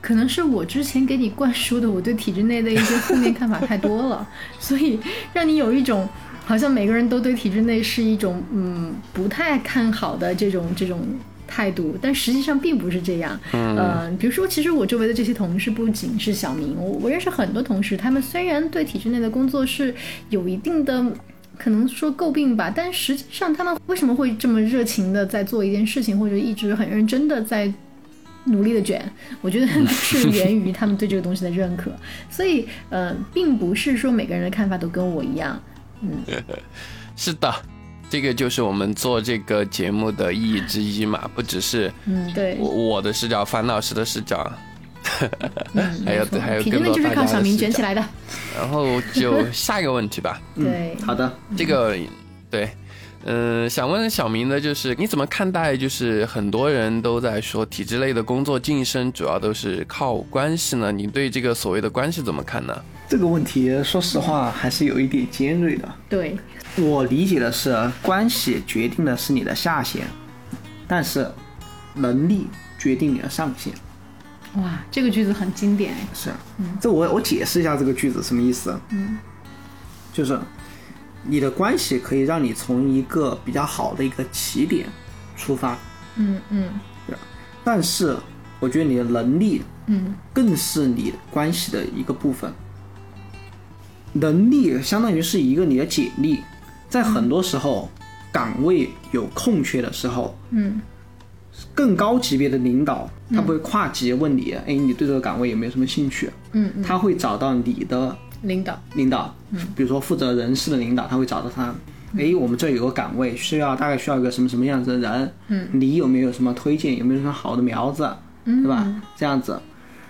可能是我之前给你灌输的我对体制内的一些负面看法太多了，所以让你有一种好像每个人都对体制内是一种嗯不太看好的这种这种态度，但实际上并不是这样。嗯，比如说，其实我周围的这些同事不仅是小明，我我认识很多同事，他们虽然对体制内的工作是有一定的可能说诟病吧，但实际上他们为什么会这么热情的在做一件事情，或者一直很认真的在。努力的卷，我觉得 是源于他们对这个东西的认可，所以呃，并不是说每个人的看法都跟我一样，嗯，是的，这个就是我们做这个节目的意义之一嘛，不只是嗯，对，我我的视角，樊老师的视角，还有还有更多就是靠小明卷起来的，然后就下一个问题吧，对，好的，这个对。嗯，想问小明的就是你怎么看待？就是很多人都在说体制类的工作晋升主要都是靠关系呢？你对这个所谓的关系怎么看呢？这个问题说实话还是有一点尖锐的。对，我理解的是关系决定的是你的下限，但是能力决定你的上限。哇，这个句子很经典。是，嗯，这我我解释一下这个句子什么意思。嗯，就是。你的关系可以让你从一个比较好的一个起点出发，嗯嗯，对。但是我觉得你的能力，嗯，更是你关系的一个部分。能力相当于是一个你的简历，在很多时候岗位有空缺的时候，嗯，更高级别的领导他不会跨级问你，哎，你对这个岗位有没有什么兴趣？嗯，他会找到你的。领导，领导，嗯，比如说负责人事的领导，他会找到他，哎，我们这有个岗位，需要大概需要一个什么什么样子的人，嗯，你有没有什么推荐，有没有什么好的苗子，嗯。对吧？这样子，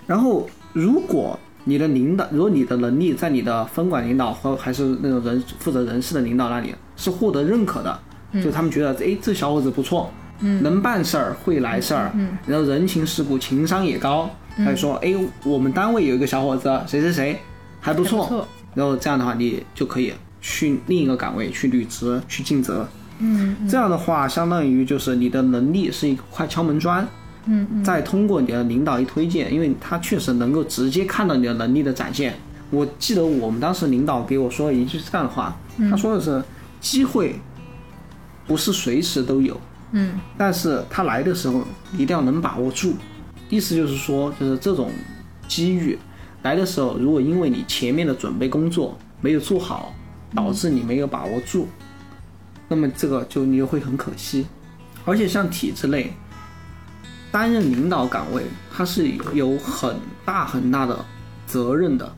然后如果你的领导，如果你的能力在你的分管领导或还是那种人负责人事的领导那里是获得认可的，就他们觉得，哎，这小伙子不错，嗯，能办事儿，会来事儿，嗯，然后人情世故，情商也高，他就说，哎，我们单位有一个小伙子，谁谁谁。还不错，然后这样的话，你就可以去另一个岗位去履职、去尽责。嗯，这样的话，相当于就是你的能力是一块敲门砖。嗯嗯。再通过你的领导一推荐，因为他确实能够直接看到你的能力的展现。我记得我们当时领导给我说了一句这样的话，他说的是：机会不是随时都有。嗯。但是他来的时候，一定要能把握住。意思就是说，就是这种机遇。来的时候，如果因为你前面的准备工作没有做好，导致你没有把握住，那么这个就你就会很可惜。而且像体制内担任领导岗位，它是有很大很大的责任的。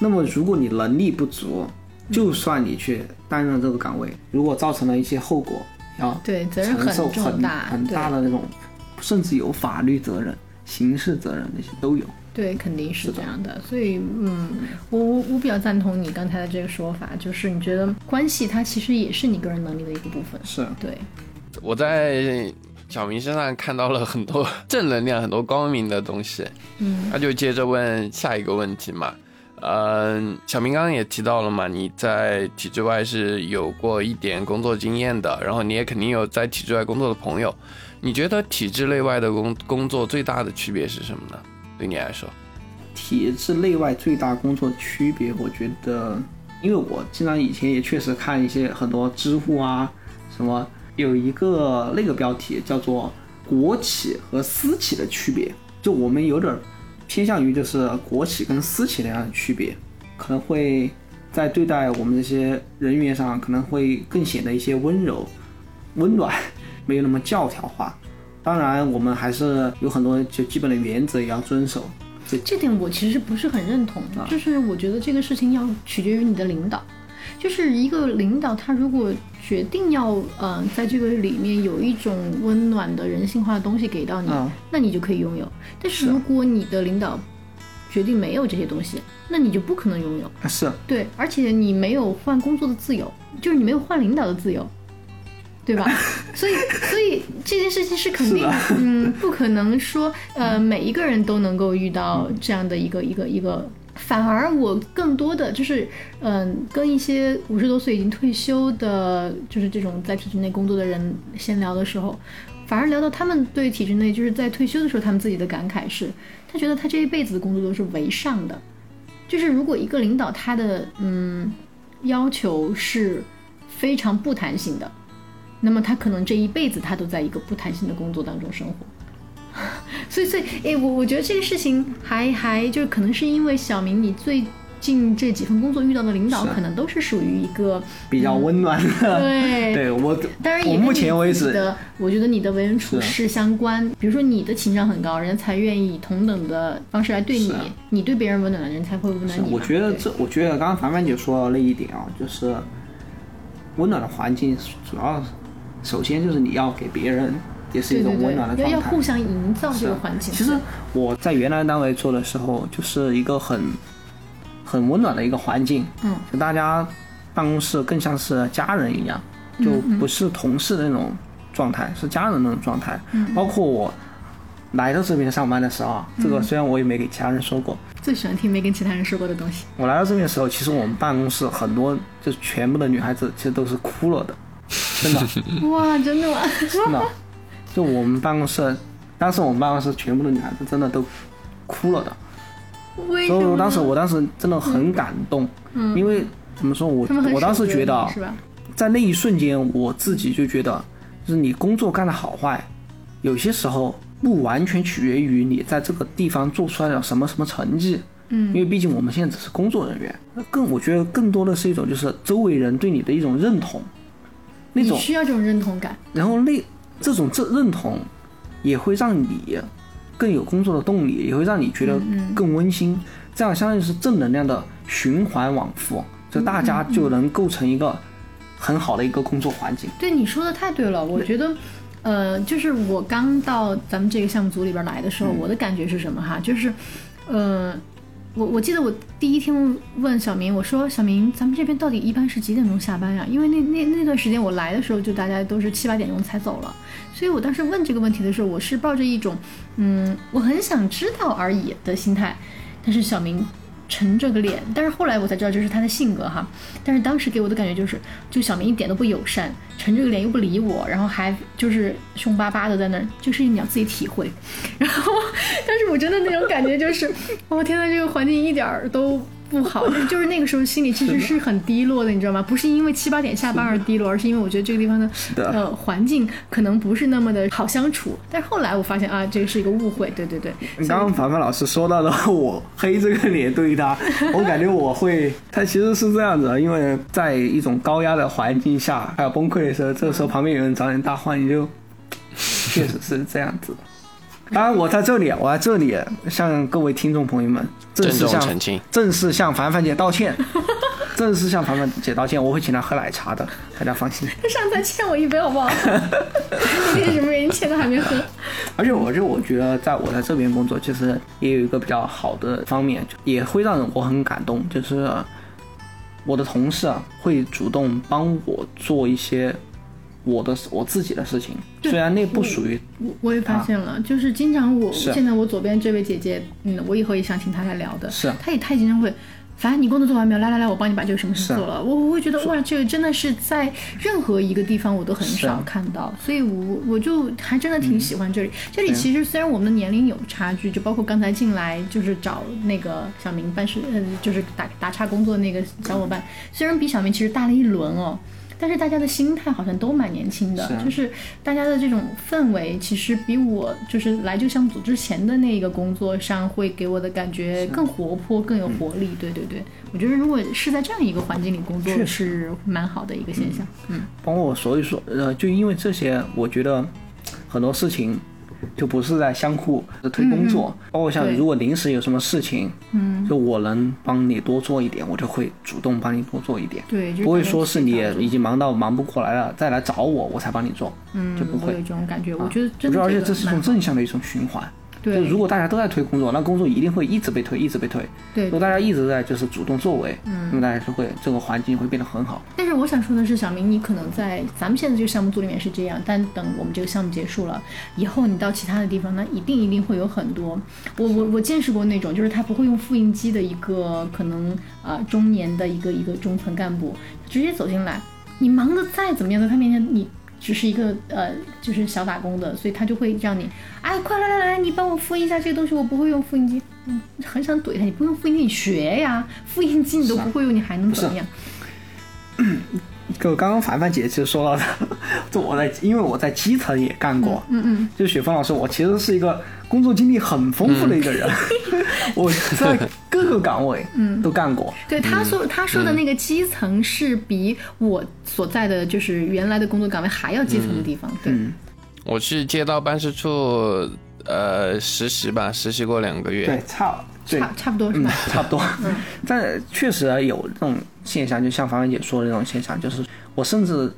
那么如果你能力不足，就算你去担任这个岗位，如果造成了一些后果，要对责任承受很大很大的那种，甚至有法律责任、刑事责任那些都有。对，肯定是这样的，所以，嗯，我我我比较赞同你刚才的这个说法，就是你觉得关系它其实也是你个人能力的一个部分。是，对。我在小明身上看到了很多 正能量、很多光明的东西。嗯。那就接着问下一个问题嘛。嗯，小明刚刚也提到了嘛，你在体制外是有过一点工作经验的，然后你也肯定有在体制外工作的朋友。你觉得体制内外的工工作最大的区别是什么呢？对你来说，体制内外最大工作区别，我觉得，因为我经常以前也确实看一些很多知乎啊，什么有一个那个标题叫做“国企和私企的区别”，就我们有点偏向于就是国企跟私企那样的区别，可能会在对待我们这些人员上，可能会更显得一些温柔、温暖，没有那么教条化。当然，我们还是有很多就基本的原则也要遵守。这这点我其实不是很认同，就是我觉得这个事情要取决于你的领导。就是一个领导，他如果决定要嗯在这个里面有一种温暖的人性化的东西给到你，那你就可以拥有。但是如果你的领导决定没有这些东西，那你就不可能拥有。是对，而且你没有换工作的自由，就是你没有换领导的自由，对吧？所以，所以这件事情是肯定，嗯，不可能说呃每一个人都能够遇到这样的一个一个一个。反而我更多的就是，嗯，跟一些五十多岁已经退休的，就是这种在体制内工作的人闲聊的时候，反而聊到他们对体制内就是在退休的时候他们自己的感慨是，他觉得他这一辈子的工作都是为上的，就是如果一个领导他的嗯要求是非常不弹性的，那么他可能这一辈子他都在一个不弹性的工作当中生活。所以，所以，哎，我我觉得这个事情还还就是可能是因为小明，你最近这几份工作遇到的领导，可能都是属于一个比较温暖的。对，对我当然也目前为止的，我觉得你的为人处事相关，比如说你的情商很高，人家才愿意以同等的方式来对你，你对别人温暖的人才会温暖你。我觉得这，我觉得刚刚凡凡姐说的那一点啊，就是温暖的环境，主要首先就是你要给别人。也是一种温暖的状态，要互相营造这个环境。其实我在原来单位做的时候，就是一个很很温暖的一个环境。嗯，就大家办公室更像是家人一样，就不是同事的那种状态，是家人那种状态。嗯，包括我来到这边上班的时候，这个虽然我也没给其他人说过，最喜欢听没跟其他人说过的东西。我来到这边的时候，其实我们办公室很多就是全部的女孩子，其实都是哭了的，真的。哇，真的吗？真的。就我们办公室，当时我们办公室全部的女孩子真的都哭了的，所以我当时我当时真的很感动，嗯。因为怎么说，我我当时觉得，在那一瞬间，我自己就觉得，就是你工作干的好坏，有些时候不完全取决于你在这个地方做出来了什么什么成绩，嗯，因为毕竟我们现在只是工作人员，更我觉得更多的是一种就是周围人对你的一种认同，那种需要这种认同感，然后那。这种这认同，也会让你更有工作的动力，也会让你觉得更温馨。这样相当于是正能量的循环往复，就大家就能构成一个很好的一个工作环境。对你说的太对了，我觉得，呃，就是我刚到咱们这个项目组里边来的时候，我的感觉是什么哈？就是，呃。我我记得我第一天问小明，我说小明，咱们这边到底一般是几点钟下班呀？因为那那那段时间我来的时候，就大家都是七八点钟才走了，所以我当时问这个问题的时候，我是抱着一种，嗯，我很想知道而已的心态，但是小明。沉着个脸，但是后来我才知道这是他的性格哈。但是当时给我的感觉就是，就小明一点都不友善，沉着个脸又不理我，然后还就是凶巴巴的在那儿，就是你要自己体会。然后，但是我真的那种感觉就是，我天呐，这个环境一点儿都。不好，就是那个时候心里其实是很低落的，你知道吗？不是因为七八点下班而低落，而是因为我觉得这个地方的呃环境可能不是那么的好相处。但是后来我发现啊，这个是一个误会，对对对。刚刚凡凡老师说到的，我黑这个脸对他，我感觉我会，他其实是这样子，因为在一种高压的环境下，还有崩溃的时候，这个时候旁边有人找你搭话，你就确实是这样子。当然，我在这里，我在这里向各位听众朋友们正式向正式向凡凡姐道歉，正式向凡凡姐道歉。我会请她喝奶茶的，大家放心。她 上次欠我一杯，好不好？因为什么原因欠的还没喝？而且，我就我觉得，在我在这边工作，其实也有一个比较好的方面，也会让人我很感动，就是我的同事啊，会主动帮我做一些。我的我自己的事情，虽然那不属于我，我也发现了，就是经常我现在我左边这位姐姐，嗯，我以后也想请她来聊的，是，她也太经常会，反正你工作做完没有？来来来，我帮你把这个什么事做了。我我会觉得哇，这个真的是在任何一个地方我都很少看到，所以我我就还真的挺喜欢这里。这里其实虽然我们的年龄有差距，就包括刚才进来就是找那个小明办事，嗯，就是打打岔工作那个小伙伴，虽然比小明其实大了一轮哦。但是大家的心态好像都蛮年轻的，就是大家的这种氛围，其实比我就是来就项目组之前的那个工作上会给我的感觉更活泼、更有活力。对对对，我觉得如果是在这样一个环境里工作，是蛮好的一个现象。嗯，包括所以说，呃，就因为这些，我觉得很多事情。就不是在相互推工作，包括像如果临时有什么事情，嗯，就我能帮你多做一点，我就会主动帮你多做一点，对，不会说是你已经忙到忙不过来了再来找我，我才帮你做，嗯，就不会。有这种感觉。我觉得，我觉得而且这是一种正向的一种循环。对，如果大家都在推工作，那工作一定会一直被推，一直被推。对，如果大家一直在就是主动作为，嗯，那么大家就会这个环境会变得很好。但是我想说的是，小明，你可能在咱们现在这个项目组里面是这样，但等我们这个项目结束了以后，你到其他的地方，那一定一定会有很多。我我我见识过那种，就是他不会用复印机的一个可能呃中年的一个一个中层干部，直接走进来，你忙得再怎么样，在他面前你。只是一个呃，就是小打工的，所以他就会让你，哎，快来来来，你帮我复印一下这个东西，我不会用复印机，嗯，很想怼他，你不用复印机，你学呀，复印机你都不会用，你还能怎么样？就刚刚凡凡姐其实说到的，就我在，因为我在基层也干过，嗯嗯，就雪峰老师，我其实是一个工作经历很丰富的一个人，我在各个岗位嗯都干过。对他说他说的那个基层是比我所在的就是原来的工作岗位还要基层的地方。对，我去街道办事处呃实习吧，实习过两个月。对，差。差差不多是吧？差不多，嗯 但确实有这种现象，就像凡凡姐说的那种现象，就是我甚至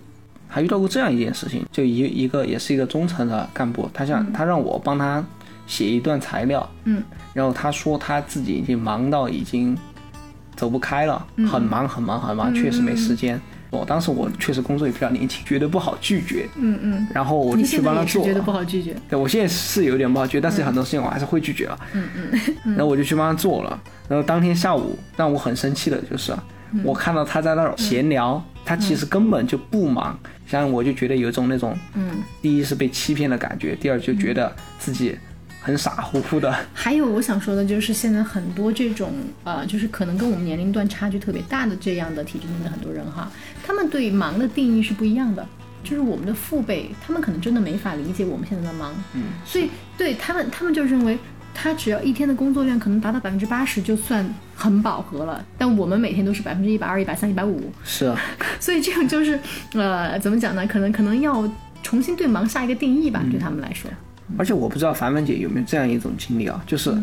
还遇到过这样一件事情，就一一个也是一个中层的干部，他想他让我帮他写一段材料，嗯，然后他说他自己已经忙到已经走不开了，很忙很忙很忙，确实没时间。我当时我确实工作也比较年轻，觉得不好拒绝。嗯嗯。然后我就去帮他做。觉得不好拒绝。对，我现在是有点不好拒绝，但是很多事情我还是会拒绝了。嗯嗯。然后我就去帮他做了。然后当天下午让我很生气的就是，我看到他在那儿闲聊，他其实根本就不忙。像我就觉得有一种那种，嗯，第一是被欺骗的感觉，第二就觉得自己。很傻乎乎的。还有我想说的就是，现在很多这种呃，就是可能跟我们年龄段差距特别大的这样的体制内的很多人哈，他们对忙的定义是不一样的。就是我们的父辈，他们可能真的没法理解我们现在的忙，嗯，所以对他们，他们就认为他只要一天的工作量可能达到百分之八十就算很饱和了。但我们每天都是百分之一百二、一百三、一百五，是啊。所以这样就是呃，怎么讲呢？可能可能要重新对忙下一个定义吧，对他们来说。而且我不知道凡凡姐有没有这样一种经历啊，就是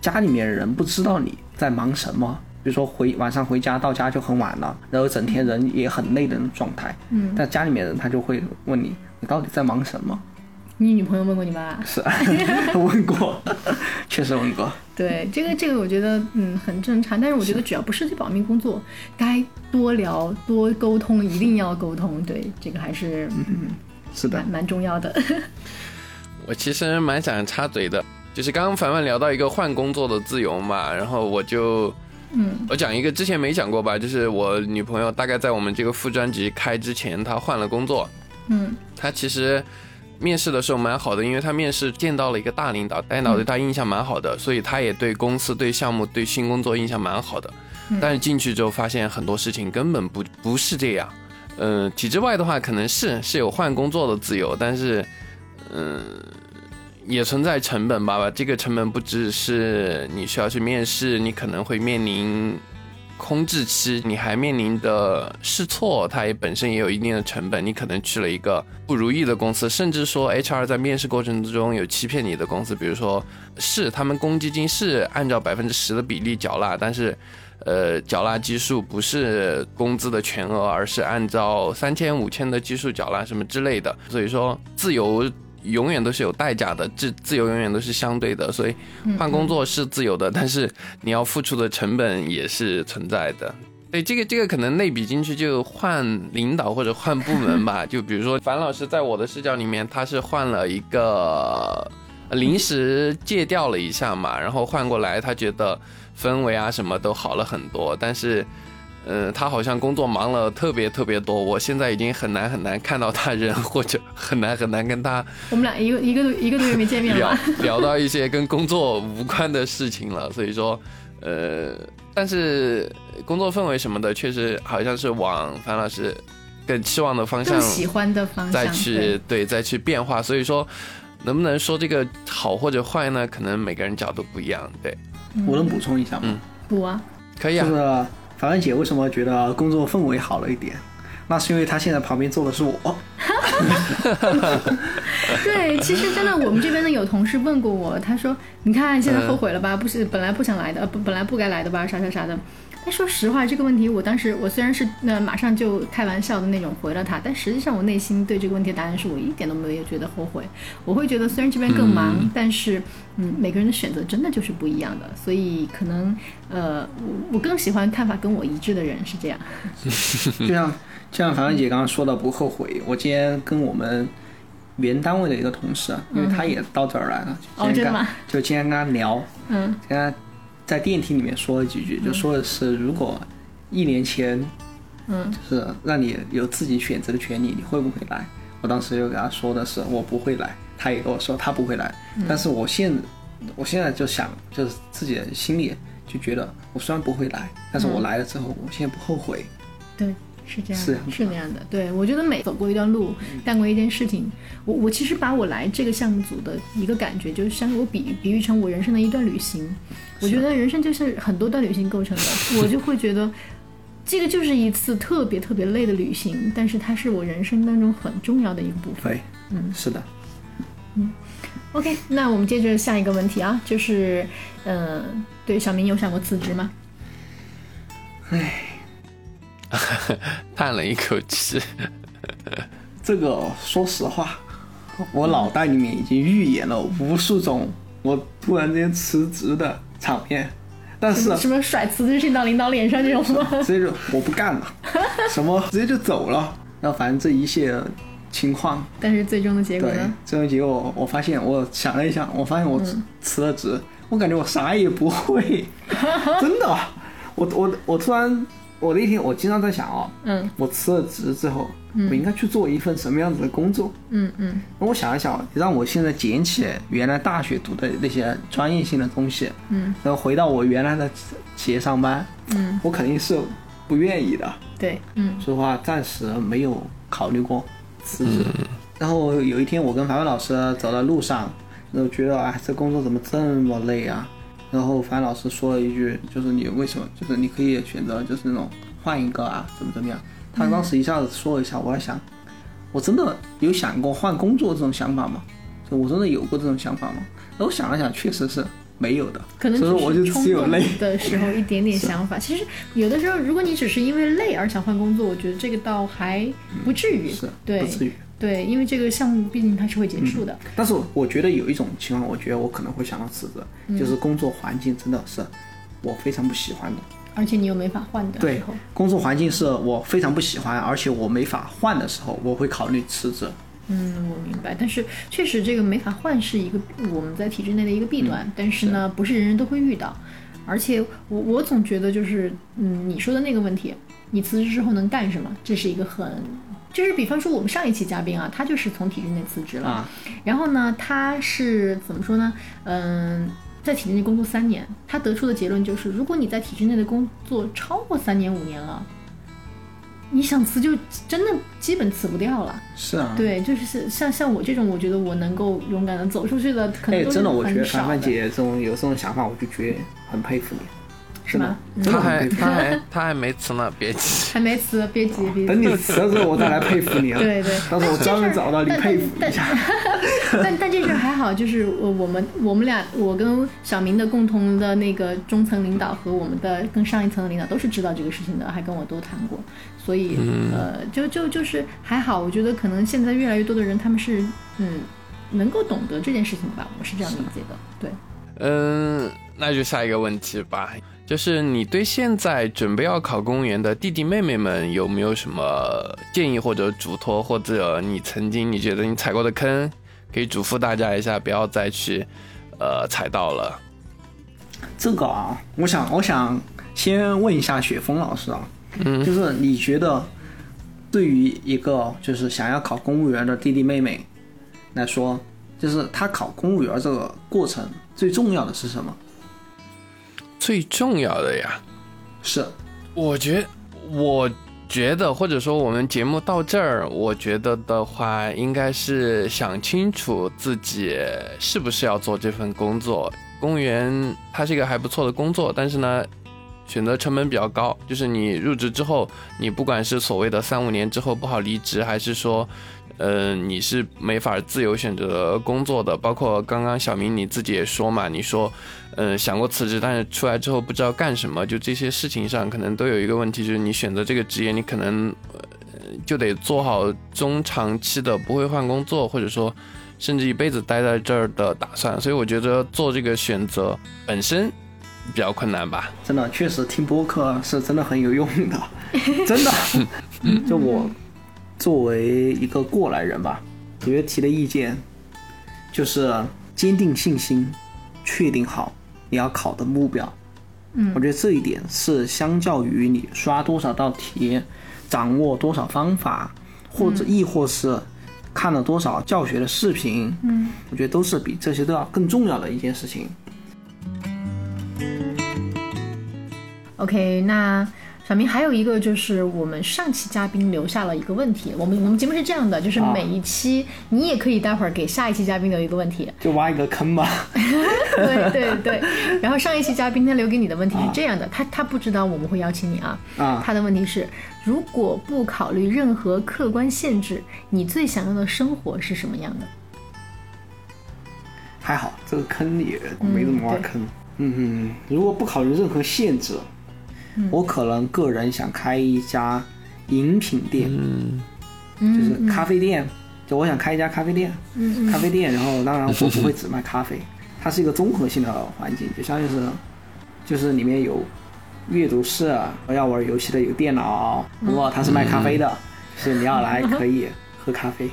家里面人不知道你在忙什么，比如说回晚上回家到家就很晚了，然后整天人也很累的那种状态。嗯，但家里面人他就会问你，你到底在忙什么？你女朋友问过你吗？是，问过，确实问过。对，这个这个我觉得嗯很正常，但是我觉得只要不涉及保密工作，该多聊多沟通一定要沟通。对，这个还是嗯是的，蛮重要的。我其实蛮想插嘴的，就是刚刚凡凡聊到一个换工作的自由嘛，然后我就，嗯，我讲一个之前没讲过吧，就是我女朋友大概在我们这个副专辑开之前，她换了工作，嗯，她其实面试的时候蛮好的，因为她面试见到了一个大领导，大领导对她印象蛮好的，所以她也对公司、对项目、对新工作印象蛮好的，但是进去之后发现很多事情根本不不是这样，嗯，体制外的话可能是是有换工作的自由，但是。嗯，也存在成本吧吧？这个成本不只是你需要去面试，你可能会面临空置期，你还面临的试错，它也本身也有一定的成本。你可能去了一个不如意的公司，甚至说 HR 在面试过程之中有欺骗你的公司，比如说是他们公积金是按照百分之十的比例缴纳，但是呃缴纳基数不是工资的全额，而是按照三千五千的基数缴纳什么之类的。所以说自由。永远都是有代价的，自自由永远都是相对的，所以换工作是自由的，但是你要付出的成本也是存在的。对，这个这个可能类比进去就换领导或者换部门吧。就比如说樊老师在我的视角里面，他是换了一个临时借调了一下嘛，然后换过来，他觉得氛围啊什么都好了很多，但是。嗯，他好像工作忙了特别特别多，我现在已经很难很难看到他人，或者很难很难跟他。我们俩一个一个一个多月没见面了，聊 到一些跟工作无关的事情了。所以说，呃，但是工作氛围什么的，确实好像是往樊老师更期望的方向，喜欢的方向，再去对再去变化。所以说，能不能说这个好或者坏呢？可能每个人角度不一样。对，我能补充一下吗？嗯，补啊，可以啊。就是凡凡姐为什么觉得工作氛围好了一点？那是因为她现在旁边坐的是我。对，其实真的，我们这边呢有同事问过我，他说：“你看现在后悔了吧？不是本来不想来的，不本来不该来的吧？啥啥啥的。”但说实话，这个问题我当时我虽然是那马上就开玩笑的那种回了他，但实际上我内心对这个问题的答案是我一点都没有觉得后悔。我会觉得虽然这边更忙，但是嗯，每个人的选择真的就是不一样的，所以可能呃，我我更喜欢看法跟我一致的人是这样。就像就像凡凡姐刚刚说的不后悔，我今天跟我们。原单位的一个同事，因为他也到这儿来了，哦，真的吗？就今天跟他聊，嗯，跟他在电梯里面说了几句，就说的是如果一年前，嗯，就是让你有自己选择的权利，你会不会来？我当时就给他说的是我不会来，他也跟我说他不会来，但是我现我现在就想，就是自己的心里就觉得，我虽然不会来，但是我来了之后，我现在不后悔。对。是这样，是是那样的。对我觉得每走过一段路，干过一件事情，我我其实把我来这个项目组的一个感觉，就是像我比比喻成我人生的一段旅行。我觉得人生就是很多段旅行构成的，我就会觉得这个就是一次特别特别累的旅行，但是它是我人生当中很重要的一个部分。对，嗯，是的，嗯。OK，那我们接着下一个问题啊，就是，呃，对，小明有想过辞职吗？唉。叹了一口气，这个说实话，我脑袋里面已经预演了无数种我突然间辞职的场面，但是什么甩辞职信到领导脸上这种吗？直接就我不干了，什么直接就走了，然后反正这一切情况，但是最终的结果呢？最终结果我发现，我想了一想，我发现我辞了职，我感觉我啥也不会，真的，我我我突然。我那天我经常在想哦，嗯，我辞了职之后，我应该去做一份什么样子的工作？嗯嗯。那我想一想，让我现在捡起原来大学读的那些专业性的东西，嗯，然后回到我原来的企业上班，嗯，我肯定是不愿意的。对，嗯。说实话，暂时没有考虑过辞职。然后有一天，我跟凡凡老师走在路上，然后觉得啊，这工作怎么这么累啊？然后樊老师说了一句，就是你为什么，就是你可以选择，就是那种换一个啊，怎么怎么样。他当时一下子说了一下，我在想，我真的有想过换工作这种想法吗？就我真的有过这种想法吗？然后想了想，确实是没有的。可能所以我就只有累的时候一点点想法。其实有的时候，如果你只是因为累而想换工作，我觉得这个倒还不至于，是，对，不至于。对，因为这个项目毕竟它是会结束的。但是我觉得有一种情况，我觉得我可能会想到辞职，就是工作环境真的是我非常不喜欢的，而且你又没法换的时候。工作环境是我非常不喜欢，而且我没法换的时候，我会考虑辞职。嗯，我明白。但是确实这个没法换是一个我们在体制内的一个弊端，但是呢，不是人人都会遇到。而且我我总觉得就是，嗯，你说的那个问题，你辞职之后能干什么？这是一个很。就是比方说我们上一期嘉宾啊，他就是从体制内辞职了，然后呢，他是怎么说呢？嗯，在体制内工作三年，他得出的结论就是，如果你在体制内的工作超过三年五年了，你想辞就真的基本辞不掉了。是啊，对，就是像像我这种，我觉得我能够勇敢的走出去的，可能真的，我觉得凡凡姐这种有这种想法，我就觉得很佩服你。是吗？他还他还他还没辞呢，别急。还没辞，别急，别急。等你辞了之后，我再来佩服你啊！对对，到时候我专门找到你佩服一下。但但这事还好，就是我我们我们俩，我跟小明的共同的那个中层领导和我们的更上一层的领导都是知道这个事情的，还跟我都谈过，所以呃，就就就是还好。我觉得可能现在越来越多的人，他们是嗯能够懂得这件事情吧，我是这样理解的。对，嗯，那就下一个问题吧。就是你对现在准备要考公务员的弟弟妹妹们有没有什么建议或者嘱托，或者你曾经你觉得你踩过的坑，可以嘱咐大家一下，不要再去，呃，踩到了。这个啊，我想我想先问一下雪峰老师啊，嗯，就是你觉得对于一个就是想要考公务员的弟弟妹妹来说，就是他考公务员这个过程最重要的是什么？最重要的呀，是，我觉得我觉得，或者说我们节目到这儿，我觉得的话，应该是想清楚自己是不是要做这份工作。公务员它是一个还不错的工作，但是呢，选择成本比较高。就是你入职之后，你不管是所谓的三五年之后不好离职，还是说，呃，你是没法自由选择工作的。包括刚刚小明你自己也说嘛，你说。嗯，想过辞职，但是出来之后不知道干什么，就这些事情上可能都有一个问题，就是你选择这个职业，你可能就得做好中长期的不会换工作，或者说甚至一辈子待在这儿的打算。所以我觉得做这个选择本身比较困难吧。真的，确实听播客是真的很有用的，真的。就我作为一个过来人吧，我觉得提的意见就是坚定信心，确定好。你要考的目标，嗯，我觉得这一点是相较于你刷多少道题，掌握多少方法，或者亦或是看了多少教学的视频，嗯，我觉得都是比这些都要更重要的一件事情。OK，那。小明，还有一个就是我们上期嘉宾留下了一个问题。我们我们节目是这样的，就是每一期你也可以待会儿给下一期嘉宾留一个问题，就挖一个坑吧。对 对对。然后上一期嘉宾他留给你的问题是这样的，他他不知道我们会邀请你啊。啊。他的问题是：如果不考虑任何客观限制，你最想要的生活是什么样的？还好，这个坑里没怎么挖坑。嗯嗯，如果不考虑任何限制。我可能个人想开一家饮品店，嗯。就是咖啡店，就我想开一家咖啡店，嗯咖啡店，然后当然我不会只卖咖啡，它是一个综合性的环境，就相当于是，就是里面有阅读室，要玩游戏的有电脑，不过它是卖咖啡的，是你要来可以喝咖啡。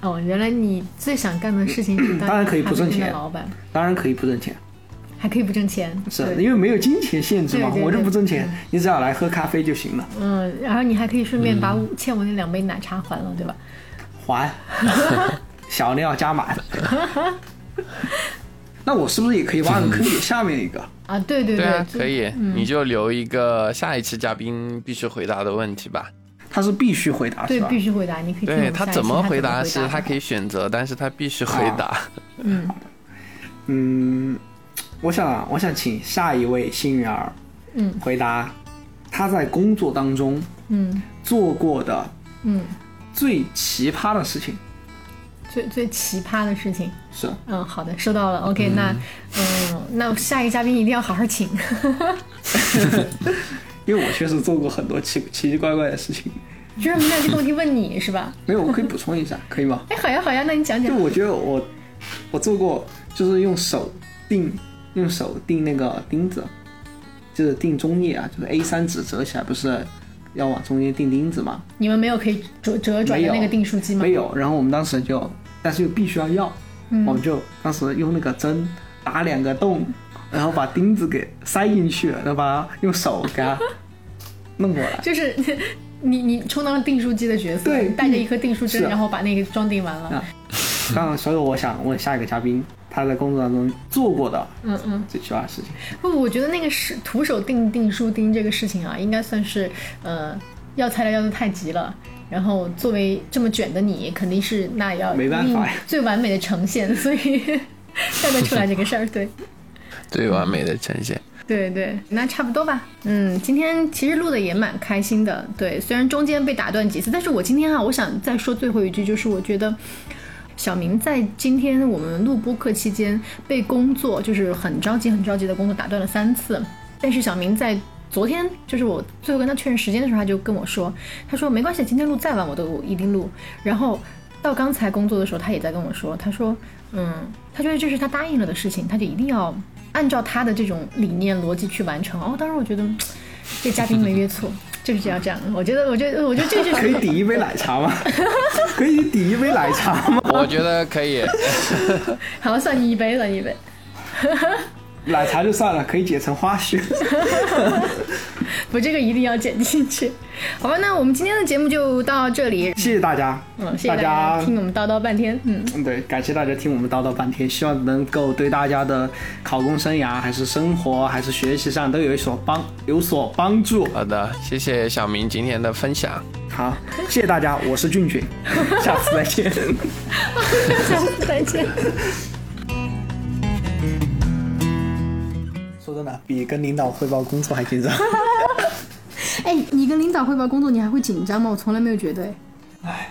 哦，原来你最想干的事情是当然可以不挣钱，老板。当然可以不挣钱。还可以不挣钱，是因为没有金钱限制嘛，我就不挣钱，你只要来喝咖啡就行了。嗯，然后你还可以顺便把欠我那两杯奶茶还了，对吧？还，小料加满。那我是不是也可以挖个坑给下面一个？啊，对对对，可以，你就留一个下一期嘉宾必须回答的问题吧。他是必须回答，对，必须回答，你可以。对他怎么回答是他可以选择，但是他必须回答。嗯嗯。我想，我想请下一位幸运儿，嗯，回答他在工作当中，嗯，做过的，嗯，最奇葩的事情，最最奇葩的事情。是，嗯，好的，收到了，OK，那，嗯，那下一个嘉宾一定要好好请，因为我确实做过很多奇奇奇怪怪的事情，就是没有这个问题问你是吧？没有，我可以补充一下，可以吗？哎，好呀好呀，那你讲讲。就我觉得我我做过，就是用手定。用手钉那个钉子，就是钉中页啊，就是 A 三纸折起来，不是要往中间钉钉子吗？你们没有可以折折转的那个订书机吗？没有。然后我们当时就，但是又必须要要，我们就当时用那个针打两个洞，然后把钉子给塞进去，然后把它用手给它弄过来。就是 你你充当了订书机的角色，对，带着一颗订书针，然后把那个装订完了。刚刚，所以我想问下一个嘉宾。他在工作当中做过的，嗯嗯，最奇葩的事情。不，我觉得那个是徒手钉钉书钉这个事情啊，应该算是呃要材料要的太急了。然后作为这么卷的你，肯定是那要没办法最完美的呈现，所以看得出来这个事儿。对，最完美的呈现。对对，那差不多吧。嗯，今天其实录的也蛮开心的。对，虽然中间被打断几次，但是我今天啊，我想再说最后一句，就是我觉得。小明在今天我们录播课期间被工作就是很着急很着急的工作打断了三次，但是小明在昨天就是我最后跟他确认时间的时候，他就跟我说，他说没关系，今天录再晚我都一定录。然后到刚才工作的时候，他也在跟我说，他说，嗯，他觉得这是他答应了的事情，他就一定要按照他的这种理念逻辑去完成。哦，当时我觉得这嘉宾没约错。就是要这样，我觉得，我觉得，我觉得这就可以抵一杯奶茶吗？可以抵一杯奶茶吗？我觉得可以。好，算你一杯，算你一杯。奶茶就算了，可以解成花絮。不，这个一定要剪进去。好吧，那我们今天的节目就到这里。谢谢大家，嗯，谢谢大家听我们叨叨半天。嗯，对，感谢大家听我们叨叨半天，希望能够对大家的考公生涯、还是生活、还是学习上都有一所帮有所帮助。好的，谢谢小明今天的分享。好，谢谢大家，我是俊俊，下次再见。下次再见。比跟领导汇报工作还紧张。哎，你跟领导汇报工作，你还会紧张吗？我从来没有觉得。哎，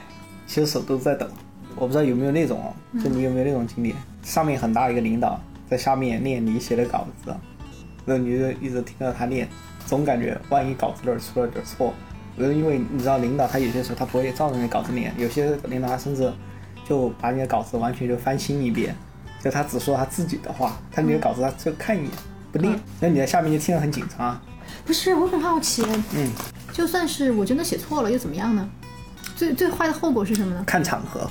其实手都在抖。我不知道有没有那种哦，就你有没有那种经历？上面很大一个领导在下面念你写的稿子，然后你就一直听到他念，总感觉万一稿子那儿出了点错，因为你知道领导他有些时候他不会照着你稿子念，有些领导他甚至就把你的稿子完全就翻新一遍，就他只说他自己的话，他你的稿子他就看一眼不念，那你在下面就听得很紧张啊。不是，我很好奇。嗯，就算是我真的写错了，又怎么样呢？最最坏的后果是什么呢？看场合。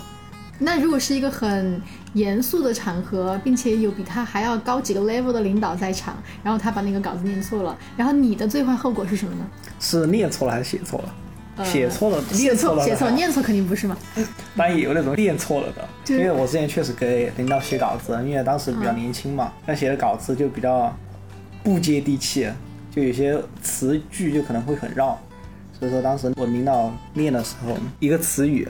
那如果是一个很严肃的场合，并且有比他还要高几个 level 的领导在场，然后他把那个稿子念错了，然后你的最坏后果是什么呢？是念错了还是写错了？写错了，念错了，写错，念错肯定不是嘛。但也有那种念错了的，因为我之前确实给领导写稿子，因为当时比较年轻嘛，那写的稿子就比较不接地气。就有些词句就可能会很绕，所以说当时我领导念的时候，一个词语，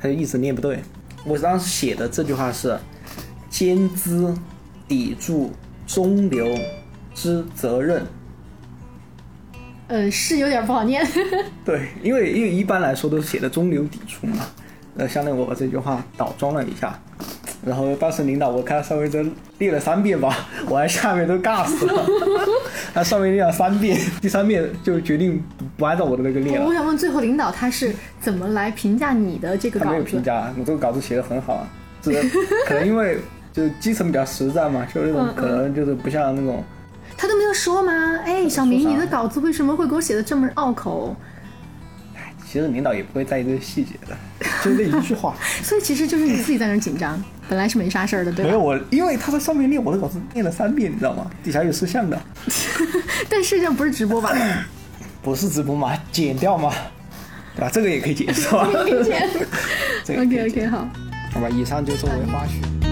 他就一直念不对。我当时写的这句话是“肩资抵住中流之责任”，呃，是有点不好念。对，因为因为一般来说都是写的中流砥柱嘛，呃，相当于我把这句话倒装了一下。然后当时领导，我看他上面都列了三遍吧，我还下面都尬死了。他上面列了三遍，第三遍就决定不按照我的那个列了。我想问，最后领导他是怎么来评价你的这个稿子？他没有评价，我这个稿子写的很好啊。是可能因为就基层比较实在嘛，就是那种可能就是不像那种。他都没有说吗？哎，小明，你的稿子为什么会给我写的这么拗口？其实领导也不会在意这些细节的，就那一句话。所以其实就是你自己在那紧张，本来是没啥事儿的，对吧？没有我，因为他在上面念我的稿子念了三遍，你知道吗？底下有摄像的。但摄像不是直播吧？不是直播嘛？剪掉吗？对吧？这个也可以剪，是吧？可以剪。OK OK 好。好吧，以上就作为花絮。